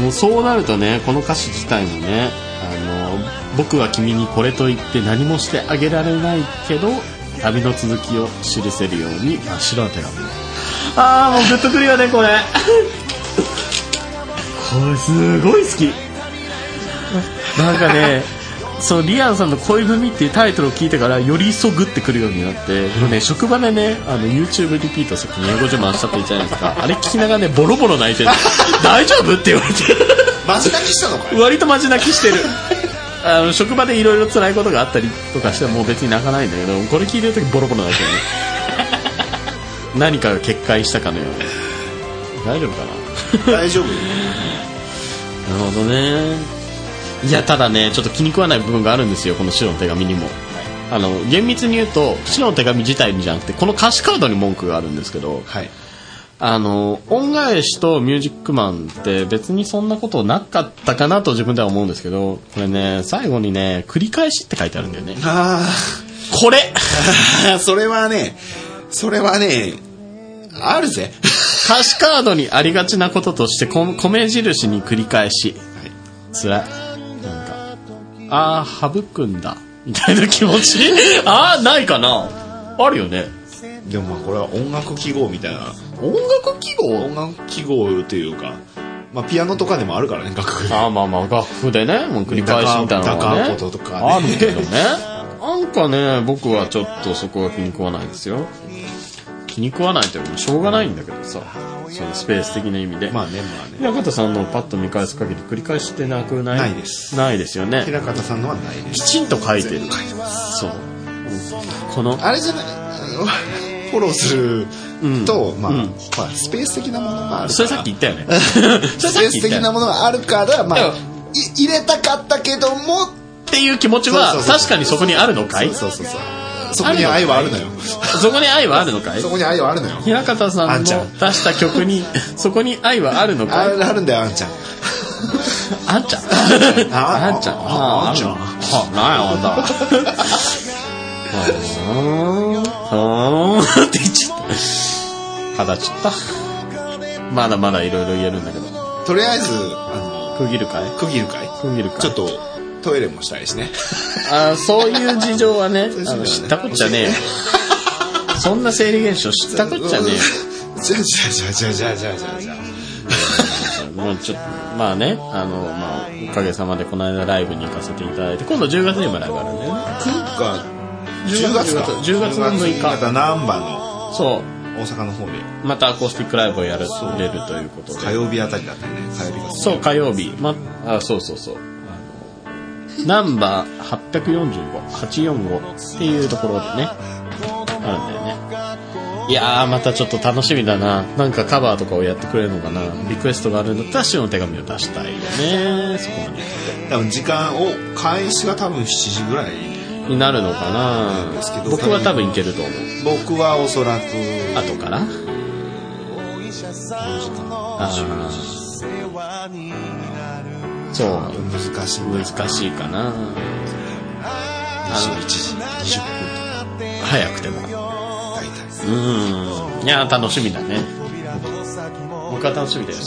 もうそうなるとねこの歌詞自体もねあの僕は君にこれと言って何もしてあげられないけど旅の続きを記せるように真っ白な手紙。ああもうグッとくるよねこれ。これすごい好き。なんかねそうリアンさんの「恋文」っていうタイトルを聞いてからより一層グッてくるようになってこれね職場でねあの YouTube リピートさっきに英語自慢したって言ったじゃないですか。あれ聞きながらねボロボロ泣いてる。[laughs] 大丈夫って言われて。マジ泣きしたのかよ割とマジ泣きしてる。あの職場でいろいろ辛いことがあったりとかしてももう別に泣かないんだけどこれ聞いてる時ボロボロ泣いてるね。[laughs] 何かが決壊したかのように。大丈夫かな？大丈夫 [laughs] なるほどねいやただねちょっと気に食わない部分があるんですよこの白の手紙にも。あの厳密に言うと白の手紙自体にじゃなくてこの歌詞カードに文句があるんですけどはい。あの恩返しとミュージックマンって別にそんなことなかったかなと自分では思うんですけどこれね最後にね繰り返しって書いてあるんだよね。あこれ。あ [laughs] それはねそれはねあるぜ。歌詞カードにありがちなこととしてこ米印に繰り返し。つらい。なんかああ省くんだ。みたいな気持ち？[laughs] ああないかな。あるよね。でもまあこれは音楽記号みたいな。音楽記号？音楽記号というかまあピアノとかでもあるからね楽譜。でああまあまあ楽譜でねもう繰り返しみたいなのがねダカーコトとかね。あるけどね。なんかね僕はちょっとそこは気に食わないですよ。気に食わないというかしょうがないんだけどさそのスペース的な意味で。まあねまあね。平方さんのをパッと見返す限り繰り返してなくない？ないです。ないですよね。平方さんのはないです。きちんと書いてる。そう。このあれじゃない？[laughs] フォローすると、まあ、うん。まあスペース的なものがあるから。それさっき言ったよね。[laughs] スペース的なものがあるからまあ入れたかったけどもっていう気持ちは確かにそこにあるのかい？そうそうそうそこに愛はあるのよ。そこに愛はあるのかい？そこに愛はあるのよ。平方さんの出した曲に [laughs] そこに愛はあるのあかい？るあるんだよ [laughs] あんちゃん。あんちゃん？ああんちゃん。ああんちゃん。あなんやあんた。ふーん。って言っちゃった肌ちったまだまだいろいろ言えるん。だけどとりあえずあ区切るかいの区切るかい区切るかいちょっとトイレもしたいしね。あーそういう事情はね [laughs] あの知ったこっちゃねえよ。そんな生理現象知ったこっちゃねえよ。じゃあじゃあじゃあじゃあじゃあじゃあじゃあ。まあちょっとまあねあのまあおかげさまでこの間ライブに行かせていただいて今度10月にもライブあるんだよね。9か。10 10月か。10月の6日。また難波のそう。大阪の方で。またアコースティックライブをやれるということで。火曜日あたりだったよね。火曜日が。そう火曜日。まあそうそうそうナンバー845845っていうところでねあるんだよね。いやーまたちょっと楽しみだな。なんかカバーとかをやってくれるのかな。リクエストがあるんだったら塩の手紙を出したいよね。そこまで。多分時間を開始が多分7時ぐらいになるのかな。ですけど僕は多分いけると思う。僕はおそらく後から？あーそう。難しいな。難しいかな21時20早くても。分大体。うん。いや楽しみだね。僕は楽しみだよ。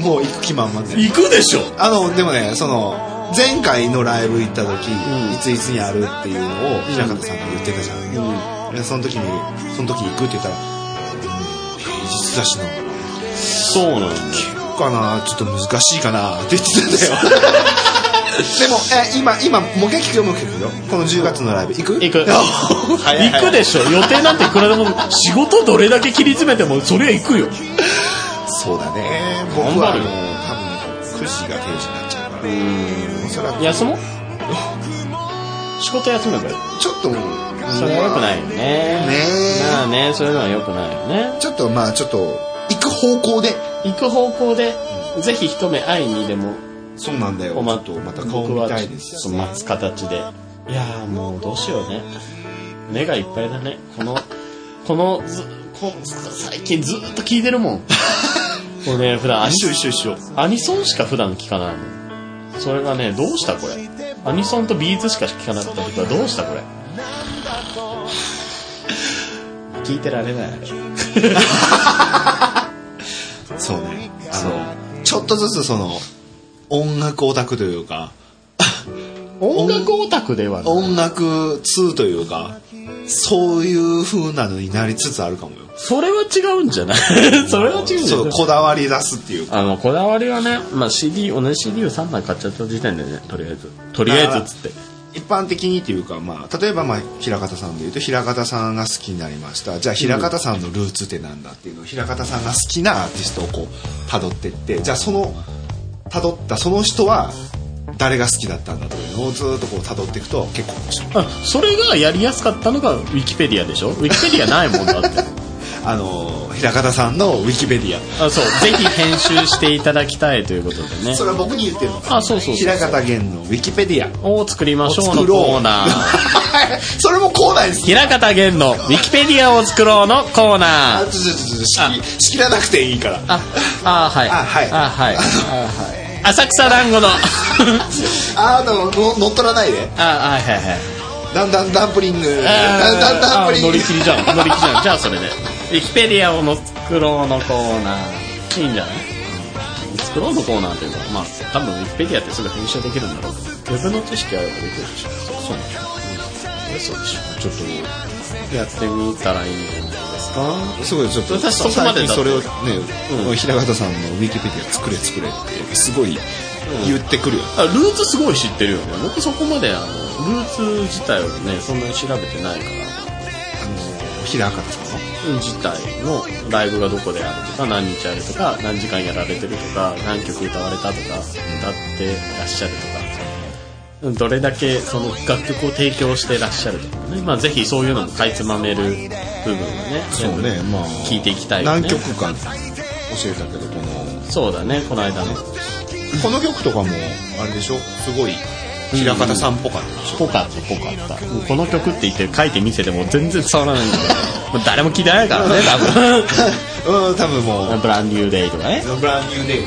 もう行く気満々で行くでしょ。あのでもねその前回のライブ行った時、ん。いついつにあるっていうのを平方さんが言ってたじゃん、でその時にその時行くって言ったら、うん平日だしな。そうなのよかな？ちょっと難しいかな。って言ってたんだよ。[laughs] でもえ今今もう一回聞くよもう一回聞くよ。この10月のライブ。行く？行く。[laughs] 行くでしょ。予定なんていくらでも仕事どれだけ切り詰めてもそれは行くよ。そうだね。僕はもう多分9時が定時になっちゃうから。おそらく。休もう？仕事休めばいい。ちょっとそれは良くないよね。ねえ。まあねそういうのは良くないよね。ちょっとまあちょっと行く方向で。行く方向でぜひ一目会いにでもそうなんだよ。おまとまた顔見たいですちょっと待つ形で。いやーもうどうしようね。目がいっぱいだね。このこのずこ最近ずっと聞いてるもん。[laughs] これね普段一緒一緒一緒。アニソンしか普段聞かないもんそれがねどうしたこれ。アニソンとビーズしか聞かなかった時はどうしたこれ。聞いてられない [laughs] そうね。あのちょっとずつその音楽オタクというか [laughs] 音楽オタクではない。音楽通というかそういう風なのになりつつあるかもよ。それは違うんじゃない？[laughs] それは違うんじゃそうないこだわり出すっていうか。あのこだわりはね、まあ、CD 同じ CD を3枚買っちゃった時点でねとりあえず。とりあえずっつって一般的にっていうか、まあ、例えば、まあ、平方さんでいうと平方さんが好きになりました。じゃあ平方さんのルーツってなんだっていうのを平方さんが好きなアーティストをこう辿ってってじゃあその辿ったその人は誰が好きだったんだというのをずっとこう辿っていくと結構面白い。あそれがやりやすかったのがウィキペディアでしょ？ウィキペディアないもんだってあの平方さんのウィキペディア。あそう。ぜひ編集していただきたいということでね。[laughs] それは僕に言ってるのあそうそうそう平方源のウィキペディア。を作りましょうのコーナー。[laughs] それもコーナーです平方源のウィキペディアを作ろうのコーナー。あちょちょちょ仕切らなくていいから。ああはい。あはい。あはい。あはい。[laughs] 浅草団子の。あのの乗っ取らないで。あはいはいはい。だんだんダンプリング。あだんだんダンプリング。乗り切りじゃん。乗り切りじゃん。じゃあそれで。ウィキペディアをの作ろうのコーナー。いいんじゃない？作ろうのコーナーっていうかまあ多分ウィキペディアってすぐ編集できるんだろう。けどウェブの知識あればできるでしょ。そうでしょうんそうでしょちょっとやってみたらいいんじゃないです。かす。ごいちょっと私そこまでそれをね、うん平方さんのウィキペディア作れ作れってす。ごい言ってくるよ、あルーツす。ごい知ってるよね僕そこまであのルーツ自体をねそんなに調べてないから平方さんの自体のライブがどこであるとか何日あるとか何時間やられてるとか何曲歌われたとか歌ってらっしゃるとかどれだけその楽曲を提供してらっしゃるとかね、まあ、ぜひそういうのもかいつまめる部分をねそうねまあ聞いていきたいよね。何曲か教えたけどこの。そうだねこの間の。この曲とかもあれでしょ？すごい平方さんっぽかった。でしょ、ぽかったぽかった。この曲って言って書いてみせても全然伝わらないんだけど [laughs] 誰も聞いてないからね多分。[laughs] うん多分もう。ブランデューデイとかね。ブランニューデイに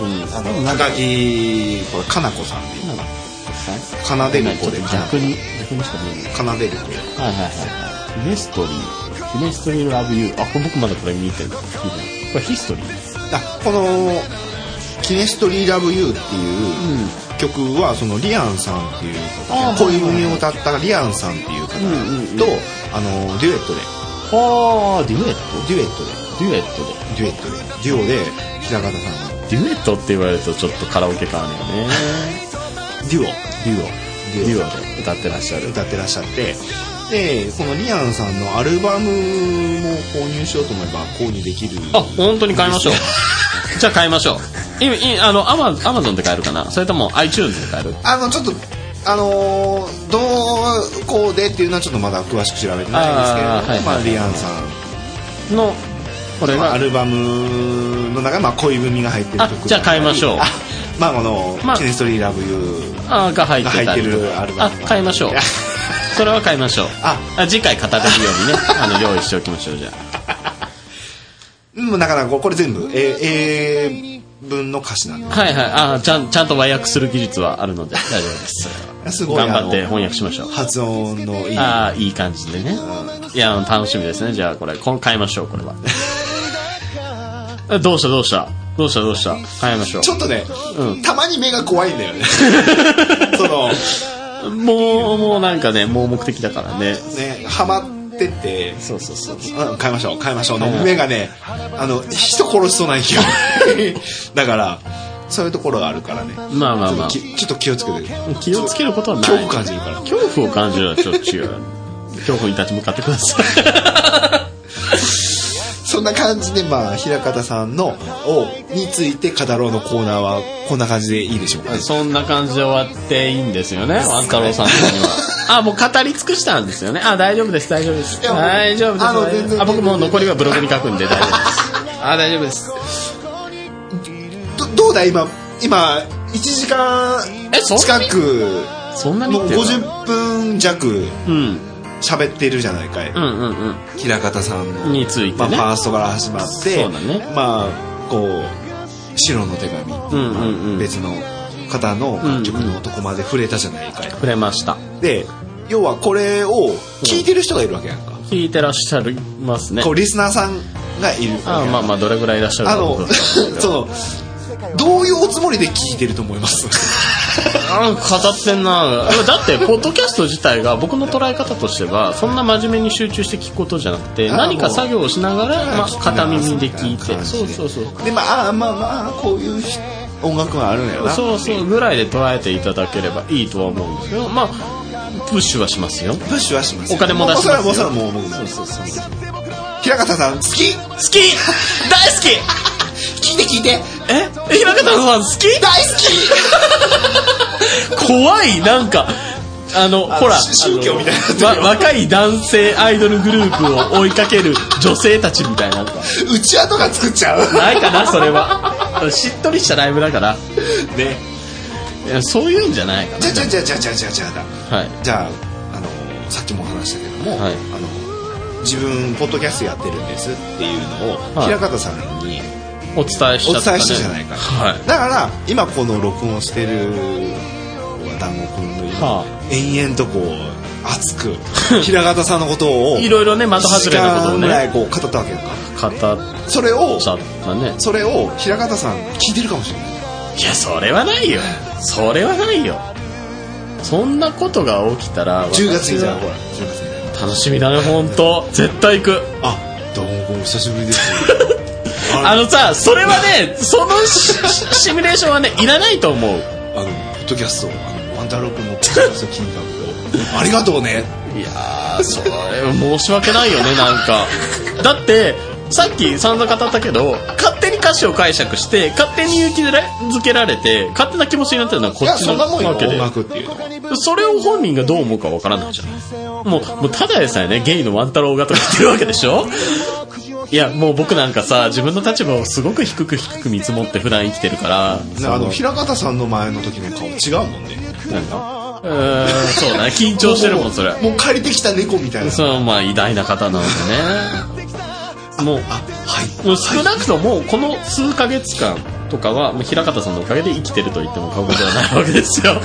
うん。あの高木これかなこさん。っていうかなでる子で逆に逆にしか見えない。かなでる子。はいはいはいはい。ヒネストリー。ヒネストリーラブユー。あ、これ僕まだこれ見てる。これヒストリー。あこの「キネストリー・ラブ・ユー」っていう曲はそのリアンさんっていう恋文を歌ったリアンさんっていう方とあのデュエットで。はあ、デュエット？デュエットで。デュエットで。デュエットで。デュオで平方さんが。デュエットって言われるとちょっとカラオケ感あるよね。[laughs] デュオ。デュオ。デュオで歌ってらっしゃる。歌ってらっしゃってでこのリアンさんのアルバムも購入しようと思えば購入できるあ、本当に買いましょう。[laughs] じゃあ買いましょう。今、いあの、アマ、アマゾンで買えるかな？それとも iTunes で買える？あのちょっとあのーどうこうでっていうのはちょっとまだ詳しく調べてないんですけれども、あーはいはいまあ、リアンさんのこれが？アルバムの中にまあ恋文が入ってるあ曲じゃあ買いましょう。あまあこのまあ「ケネストリーラブユーあが入ってるアルバあム。が買いましょう [laughs] それは買いましょう。あ。あ次回語れるようにね。[laughs] あの用意しておきましょうじゃうんなかなかこれ全部英英文の歌詞なんで。あはいはい。あちゃんちゃんと和訳する技術はあるので大丈夫です。[laughs] すごい頑張って翻訳しましょう。発音のいい。ああいい感じでね。いや楽しみですね。じゃあこれこ買いましょうこれは。えどうしたどうした？どうしたどうした？買いましょう。ちょっとね、うん。たまに目が怖いんだよね。[laughs] そのもうもうなんかね盲目的だからね。ねハマってて。そうそうそう。うん変えましょう変えましょう。の目がねあの人殺しそうなんよ [laughs] だからそういうところがあるからね。まあまあまあ。ちょっときちょっと気をつけて。気をつけることはない。恐怖感じるから。恐怖を感じるのはちょっと違う恐怖に立ち向かってください [laughs] そんな感じでまあ平方さんのをについて語ろうのコーナーはこんな感じでいいでしょうかね。そんな感じで終わっていいんですよね [laughs] ワン太郎さん的には。あもう語り尽くしたんですよね。あ大丈夫です大丈夫です。大丈夫です。あの全然あ僕もう残りはブログに書くんで大丈夫です。[laughs] あ大丈夫です。どどうだ今今1時間近くそんなにもう言ってる50分弱。うん喋ってるじゃないかい、うんうんうん。平方さんの。についてね。まあ、ファーストから始まってそうだね。まあこう白の手紙、うんうんうん。別の方の楽曲のとこまで触れたじゃないかい、触れました。で要はこれを聞いてる人がいるわけやんか、聞いてらっしゃいますね。こうリスナーさんがいるあまあまあどれぐらいいらっしゃるかあの [laughs] そのどういうおつもりで聞いてると思います？あ語ってんな。だってポッドキャスト自体が僕の捉え方としてはそんな真面目に集中して聞くことじゃなくてあ何か作業をしながら、まあ、片耳で聞いて。そうそうそうでまああまあまあこういう音楽があるんやな。そうそうぐらいで捉えていただければいいとは思うんですけどまあプッシュはしますよ。プッシュはしますお金も出しますよ。もうそれはもうそうそうそう。平方さん好き。好き。大好き聞いて聞いて。え？平方さん好き？大好き。[laughs] 怖い。なんかあのあほら宗教みたいにな若い男性アイドルグループを追いかける女性たちみたいなうちわとか作っちゃう。ないかなそれは。しっとりしたライブだから。ね。そういうんじゃないかじゃあじゃあじゃあじゃあじゃあじゃあじゃあなはい。じゃああのさっきも話したけども、はい。あの自分ポッドキャストやってるんですっていうのを、はい。平方さんにお伝えしちゃった、ね、お伝えしたじゃないか、はい。だから今この録音してる団子くんの今、は延々とこう熱く平方さんのことを [laughs] いろいろね的外れなことを1時間ぐらいねこう語ったわけやんか語っそれをそれを平方さん聞いてるかもしれない。いやそれはないよ。それはないよ。そんなことが起きたら10月にじゃあほら10月に楽しみだね本当絶対行く。あどうもお久しぶりです [laughs] あのさそれはねそのシシミュレーションはねいらないと思う。あのポッドキャストあのワンタロウ君のポッドキャスト聞いたけどありがとうねいやーそれ申し訳ないよねなんか。だってさっき散々語ったけど勝手に歌詞を解釈して勝手に勇気づけられて勝手な気持ちになってるのはこっちのわけで。それを本人がどう思うかわからないじゃない。もうもうただでさえねゲイのワン太郎がとか言ってるわけでしょいやもう僕なんかさ自分の立場をすごく低く低く見積もって普段生きてるからねあの平方さんの前の時の顔違うもんね。なんかうーんそうだね。[laughs] 緊張してるもんそれ。もう借りてきた猫みたいな。そうまあ偉大な方なのでね。もうあはい。もう少なくともこの数ヶ月間とかはもう平方さんのおかげで生きてると言っても過言ではないわけですよ。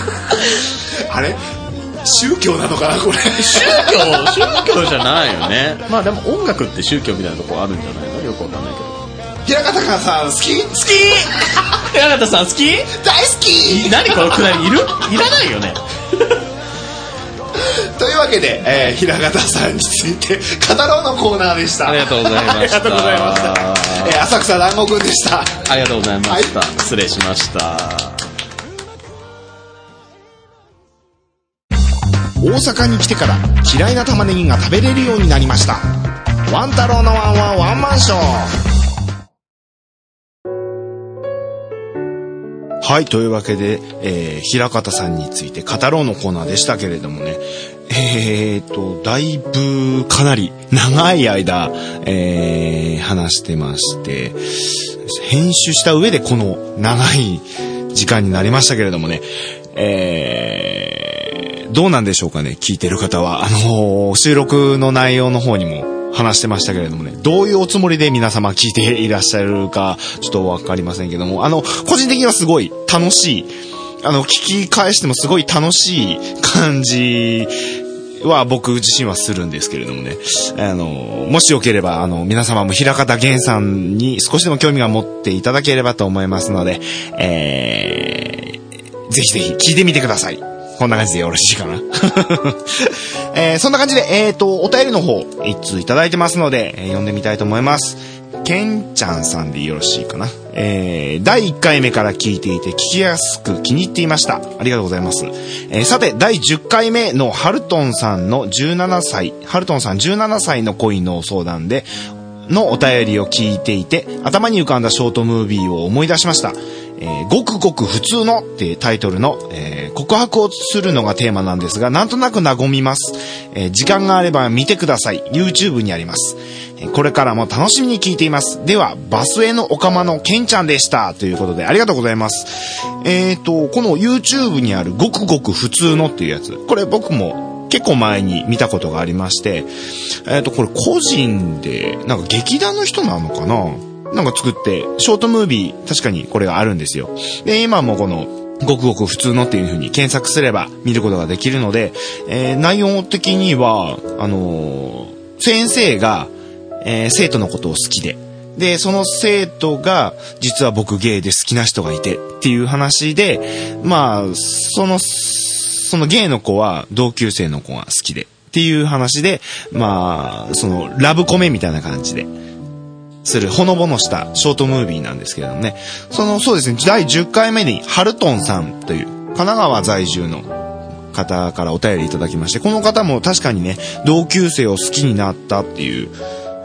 [laughs] あれ？宗教なのかなこれ。宗教宗教じゃないよね。まあでも音楽って宗教みたいなとこあるんじゃないの？よくわかんないけど。平方さん好き？好き！平方さん好き？大好き！何このくだりいる？いらないよね。[laughs] というわけで、えー、平方さんについて語ろうのコーナーでした。ありがとうございました。ありがとうございました、えー、浅草団子くんでした。ありがとうございました、失礼しました大阪に来てから嫌いな玉ねぎが食べれるようになりました。ワン太郎のワンワンワンマンショー。はい、というわけで、えー、平方さんについて語ろうのコーナーでしたけれどもね、えーと、だいぶかなり長い間、えー、話してまして、編集した上でこの長い時間になりましたけれどもね、えー、どうなんでしょうかね、聞いてる方は。あのー収録の内容の方にも話してましたけれどもね、どういうおつもりで皆様聞いていらっしゃるか、ちょっとわかりませんけども、あの、個人的にはすごい楽しい、あの、聞き返してもすごい楽しい感じは僕自身はするんですけれどもね。あの、もしよければ、あの、皆様も平方源さんに少しでも興味が持っていただければと思いますので、えー、ぜひぜひ聞いてみてください。こんな感じでよろしいかな。[laughs] えーそんな感じで、えっ、と、お便りの方、一通いただいてますので、えー読んでみたいと思います。けんちゃんさんでよろしいかな。えー、第1回目から聞いていて聞きやすく気に入っていました。ありがとうございます。えーさて、第10回目のハルトンさんの17歳、ハルトンさん17歳の恋の相談で、のお便りを聞いていて、頭に浮かんだショートムービーを思い出しました。えーごくごく普通のってタイトルの、えー告白をするのがテーマなんですが、なんとなく和みます。えー時間があれば見てください。YouTube にあります。えこれからも楽しみに聞いています。では、バスへのおかまのケンちゃんでした。ということで、ありがとうございます。えっ、と、この YouTube にあるごくごく普通のっていうやつ。これ僕も結構前に見たことがありまして、えっ、と、これ個人で、なんか劇団の人なのかな？なんか作って、ショートムービー、確かにこれがあるんですよ。で、今もこの、ごくごく普通のっていう風に検索すれば見ることができるので、えー内容的には、あのー先生が、えー生徒のことを好きで、で、その生徒が、実は僕ゲイで好きな人がいてっていう話で、まあ、その、そのゲイの子は同級生の子が好きでっていう話で、まあ、その、ラブコメみたいな感じで、するほのぼのしたショートムービーなんですけれどもね。その、そうですね、第10回目に、ハルトンさんという、神奈川在住の方からお便りいただきまして、この方も確かにね、同級生を好きになったっていう、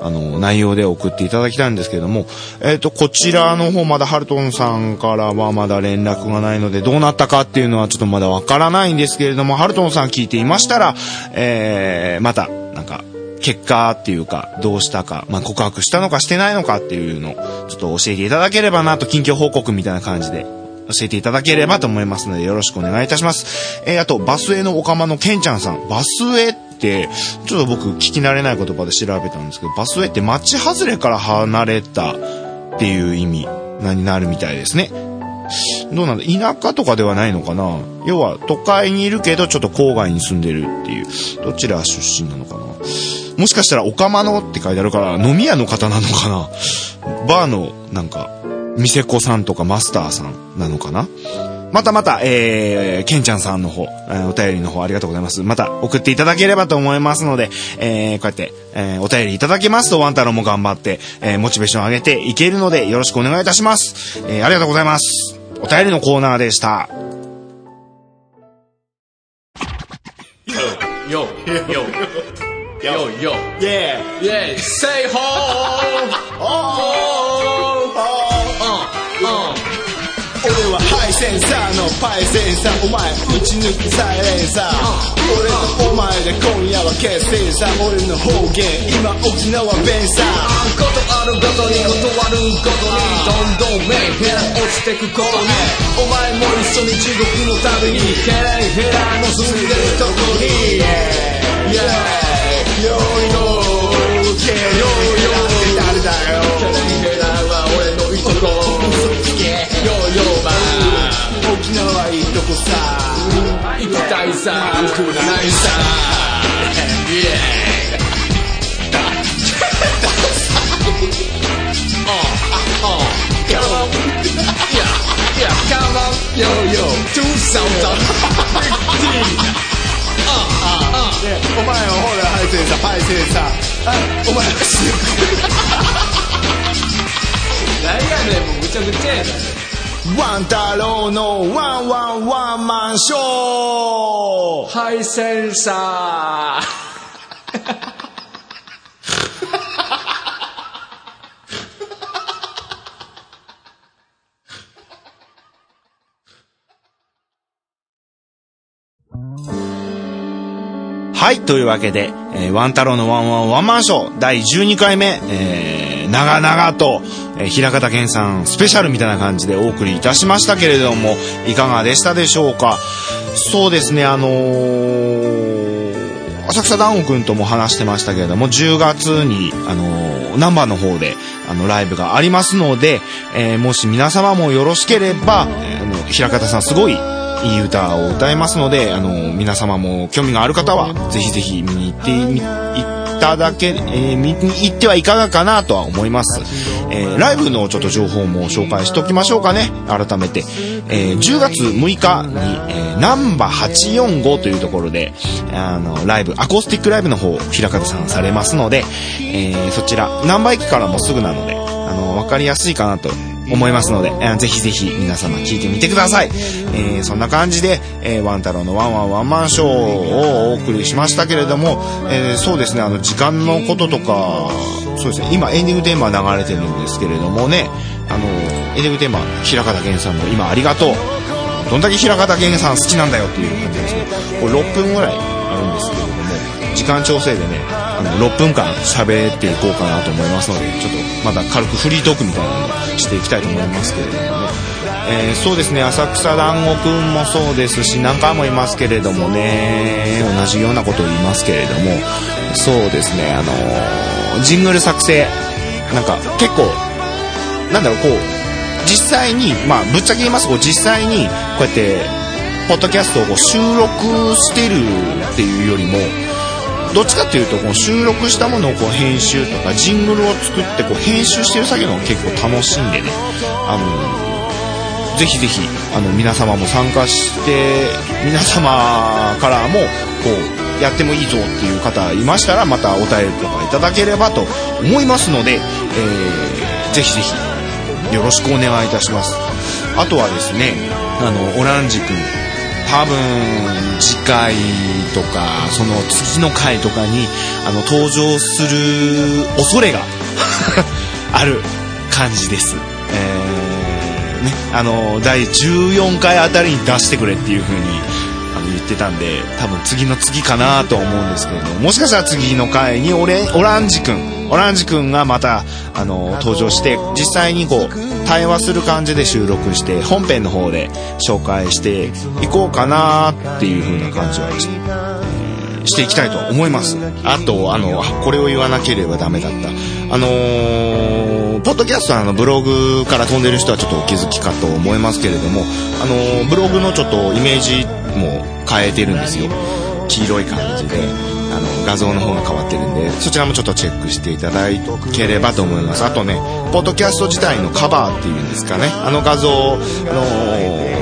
あの、内容で送っていただきたいんですけれども、えっ、と、こちらの方まだハルトンさんからはまだ連絡がないので、どうなったかっていうのはちょっとまだわからないんですけれども、ハルトンさん聞いていましたら、えー、また、なんか、結果っていうか、どうしたか、まあ、告白したのかしてないのかっていうのを、ちょっと教えていただければなと、近況報告みたいな感じで、教えていただければと思いますので、よろしくお願いいたします。えー、あと、バスへのおかまのケンちゃんさん。バスへって、ちょっと僕聞き慣れない言葉で調べたんですけど、バスへって街外れから離れたっていう意味になるみたいですね。どうなんだ田舎とかではないのかな要は都会にいるけどちょっと郊外に住んでるっていう。どちら出身なのかなもしかしたらおかまのって書いてあるから飲み屋の方なのかなバーのなんか店子さんとかマスターさんなのかなまたまた、えー、ケンちゃんさんの方、えーお便りの方ありがとうございます。また送っていただければと思いますので、えー、こうやって、えーお便りいただけますと、ワン太郎も頑張って、えーモチベーション上げていけるので、よろしくお願いいたします。えーありがとうございます。お便りのコーナーでした。Yo, yo, yo, yo. Yeah! Yeah, say ho! [laughs] Oh! Uh, センサーのパイセンサーお前打ち抜くサイレンサー俺とお前で今夜は決戦さ。俺の方言今沖縄弁さ。ことあるごとに断るごとにどんどんメンヘラ落ちてくことに。お前も一緒に地獄の旅にケレンヘラの住んでるとこに。Yeah ヨーヨーケヨーヨー誰だよ。ラは俺のいとこ沖縄はいいとこさ行きたいさ行くないさ Yeah Come on Yeah Yeah Come on Yo yo 2015ねお前はほらハイセンサーパイセンサーあお前は死ぬ何やねんもうむちゃくちゃやなワン太郎のワンワンワンマンショー。ハイセンサー。はい、というわけで、えーワン太郎のワンワンワンマンショー第12回目、えー、長々と、えー、平方健さんスペシャルみたいな感じでお送りいたしましたけれども、いかがでしたでしょうか？そうですね、あのー、浅草団子くんとも話してましたけれども、10月に、あのー、ナンバーの方で、あの、ライブがありますので、えーもし皆様もよろしければ、えーあの、平方さんすごい、いい歌を歌いますので、あの、皆様も興味がある方は、ぜひぜひ見に行ってみ、いただけ、えー見に行ってはいかがかなとは思います。えーライブのちょっと情報も紹介しておきましょうかね。改めて。えー10月6日に、えー、ナンバ845というところで、あの、ライブ、アコースティックライブの方、平方さんされますので、えーそちら、ナンバ駅からもすぐなので、あの、わかりやすいかなと思いますので、えーぜひぜひ皆様聞いてみてください。えーそんな感じで、えーワン太郎のワンワンワンマンショーをお送りしましたけれども、えーそうですね、あの、時間のこととか、そうですね、今エンディングテーマ流れてるんですけれどもね、あの、エンディングテーマ、平方源さんの今ありがとう。どんだけ平方源さん好きなんだよっていう感じですね。これ6分ぐらいあるんですけれども、時間調整でね、あの、6分間喋っていこうかなと思いますので、ちょっとまだ軽くフリートークみたいなのをしていきたいと思いますけれどもね。えーそうですね、浅草団子くんもそうですし、何回もいますけれどもね、同じようなことを言いますけれども、そうですね、あのージングル作成、なんか結構、なんだろう、こう、実際に、まあ、ぶっちゃけ言いますと、実際に、こうやって、ポッドキャストを収録してるっていうよりも、どっちかっていうと、こう収録したものをこう編集とか、ジングルを作ってこう編集してる作業が結構楽しんでね、あの、ぜひぜひ、あの、皆様も参加して、皆様からも、こう、やってもいいぞっていう方いましたら、またお便りとかいただければと思いますので、えー、ぜひぜひ、よろしくお願いいたします。あとはですね、あの、オランジ君、多分、次回とか、その次の回とかに、あの、登場する恐れが [laughs] ある感じです。えー、ね、あの、第14回あたりに出してくれっていう風に、あの言ってたんで多分次の次かなとは思うんですけれどももしかしたら次の回にオレオランジ君オランジ君がまたあの登場して実際にこう対話する感じで収録して本編の方で紹介していこうかなっていう風な感じはし,、えーしていきたいと思います。あとあのあこれを言わなければダメだった。あのーポッドキャストのブログから飛んでる人はちょっとお気づきかと思いますけれどもあのーブログのちょっとイメージも変えてるんですよ。黄色い感じで。画像の方が変わってるんでそちらもちょっとチェックしていただければと思います。あとねポッドキャスト自体のカバーっていうんですかね。あの画像あのー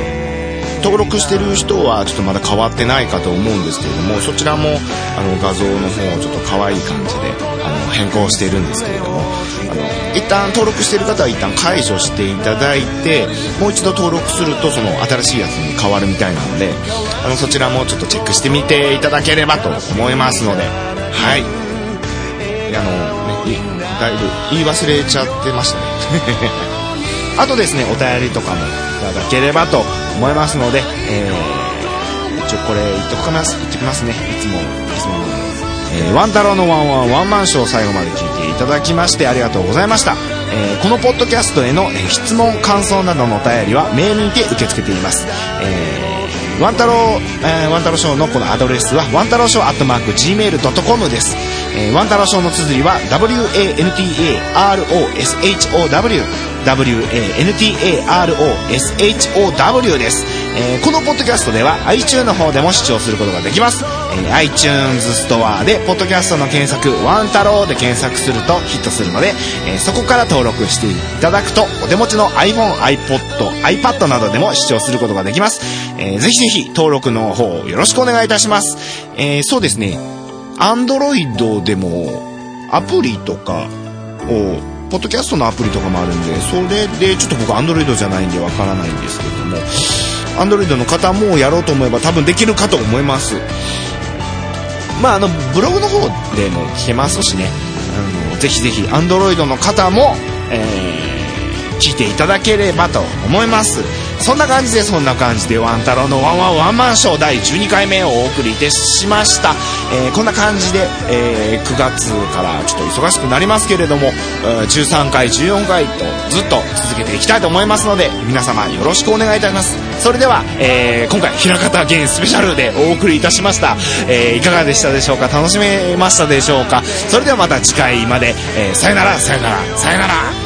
登録してる人はちょっとまだ変わってないかと思うんですけれどもそちらもあの画像の方をちょっと可愛い感じであの変更してるんですけれどもあの一旦登録してる方は一旦解除していただいてもう一度登録するとその新しいやつに変わるみたいなのであのそちらもちょっとチェックしてみていただければと思いますのではい。あの、ね、だいぶ言い忘れちゃってましたね。[laughs] あとですね、お便りとかもいただければと思いますので、えー、一応これ言っときます、言ってきますね。いつも、いつも。えー、ワン太郎のワンワンワンマンショー最後まで聞いていただきましてありがとうございました。えーこのポッドキャストへの、えー質問、感想などのお便りはメールにて受け付けています。えーワン太郎、えーワン太郎ショーのこのアドレスは、ワン太郎ショーアットマーク Gmail.com です。えーワン太郎ショーの綴りは、WANTAROSHOW、WANTAROSHOW です、えーこのポッドキャストでは iTunes の方でも視聴することができます。えー iTunes ストアで、ポッドキャストの検索、ワン太郎で検索するとヒットするので、えーそこから登録していただくと、お手持ちの iPhone、iPod、iPad などでも視聴することができます。えーぜひぜひ登録の方よろしくお願いいたします。えーそうですね、Android でもアプリとかを、ポッドキャストのアプリとかもあるんで、それで、ちょっと僕 Android じゃないんでわからないんですけれども、Android の方もやろうと思えば多分できるかと思います。まあ、あの、ブログの方でも聞けますしね、あの、ぜひぜひ Android の方も、えー聞いていただければと思います。そんな感じでそんな感じでワン太郎のワンワンワンマンショー第12回目をお送りいたしました、えーこんな感じで、えー9月からちょっと忙しくなりますけれども13回14回とずっと続けていきたいと思いますので皆様よろしくお願いいたします。それでは、えー今回平方ゲンスペシャルでお送りいたしました、えーいかがでしたでしょうか？楽しめましたでしょうか？それではまた次回まで、えーさよならさよならさよなら。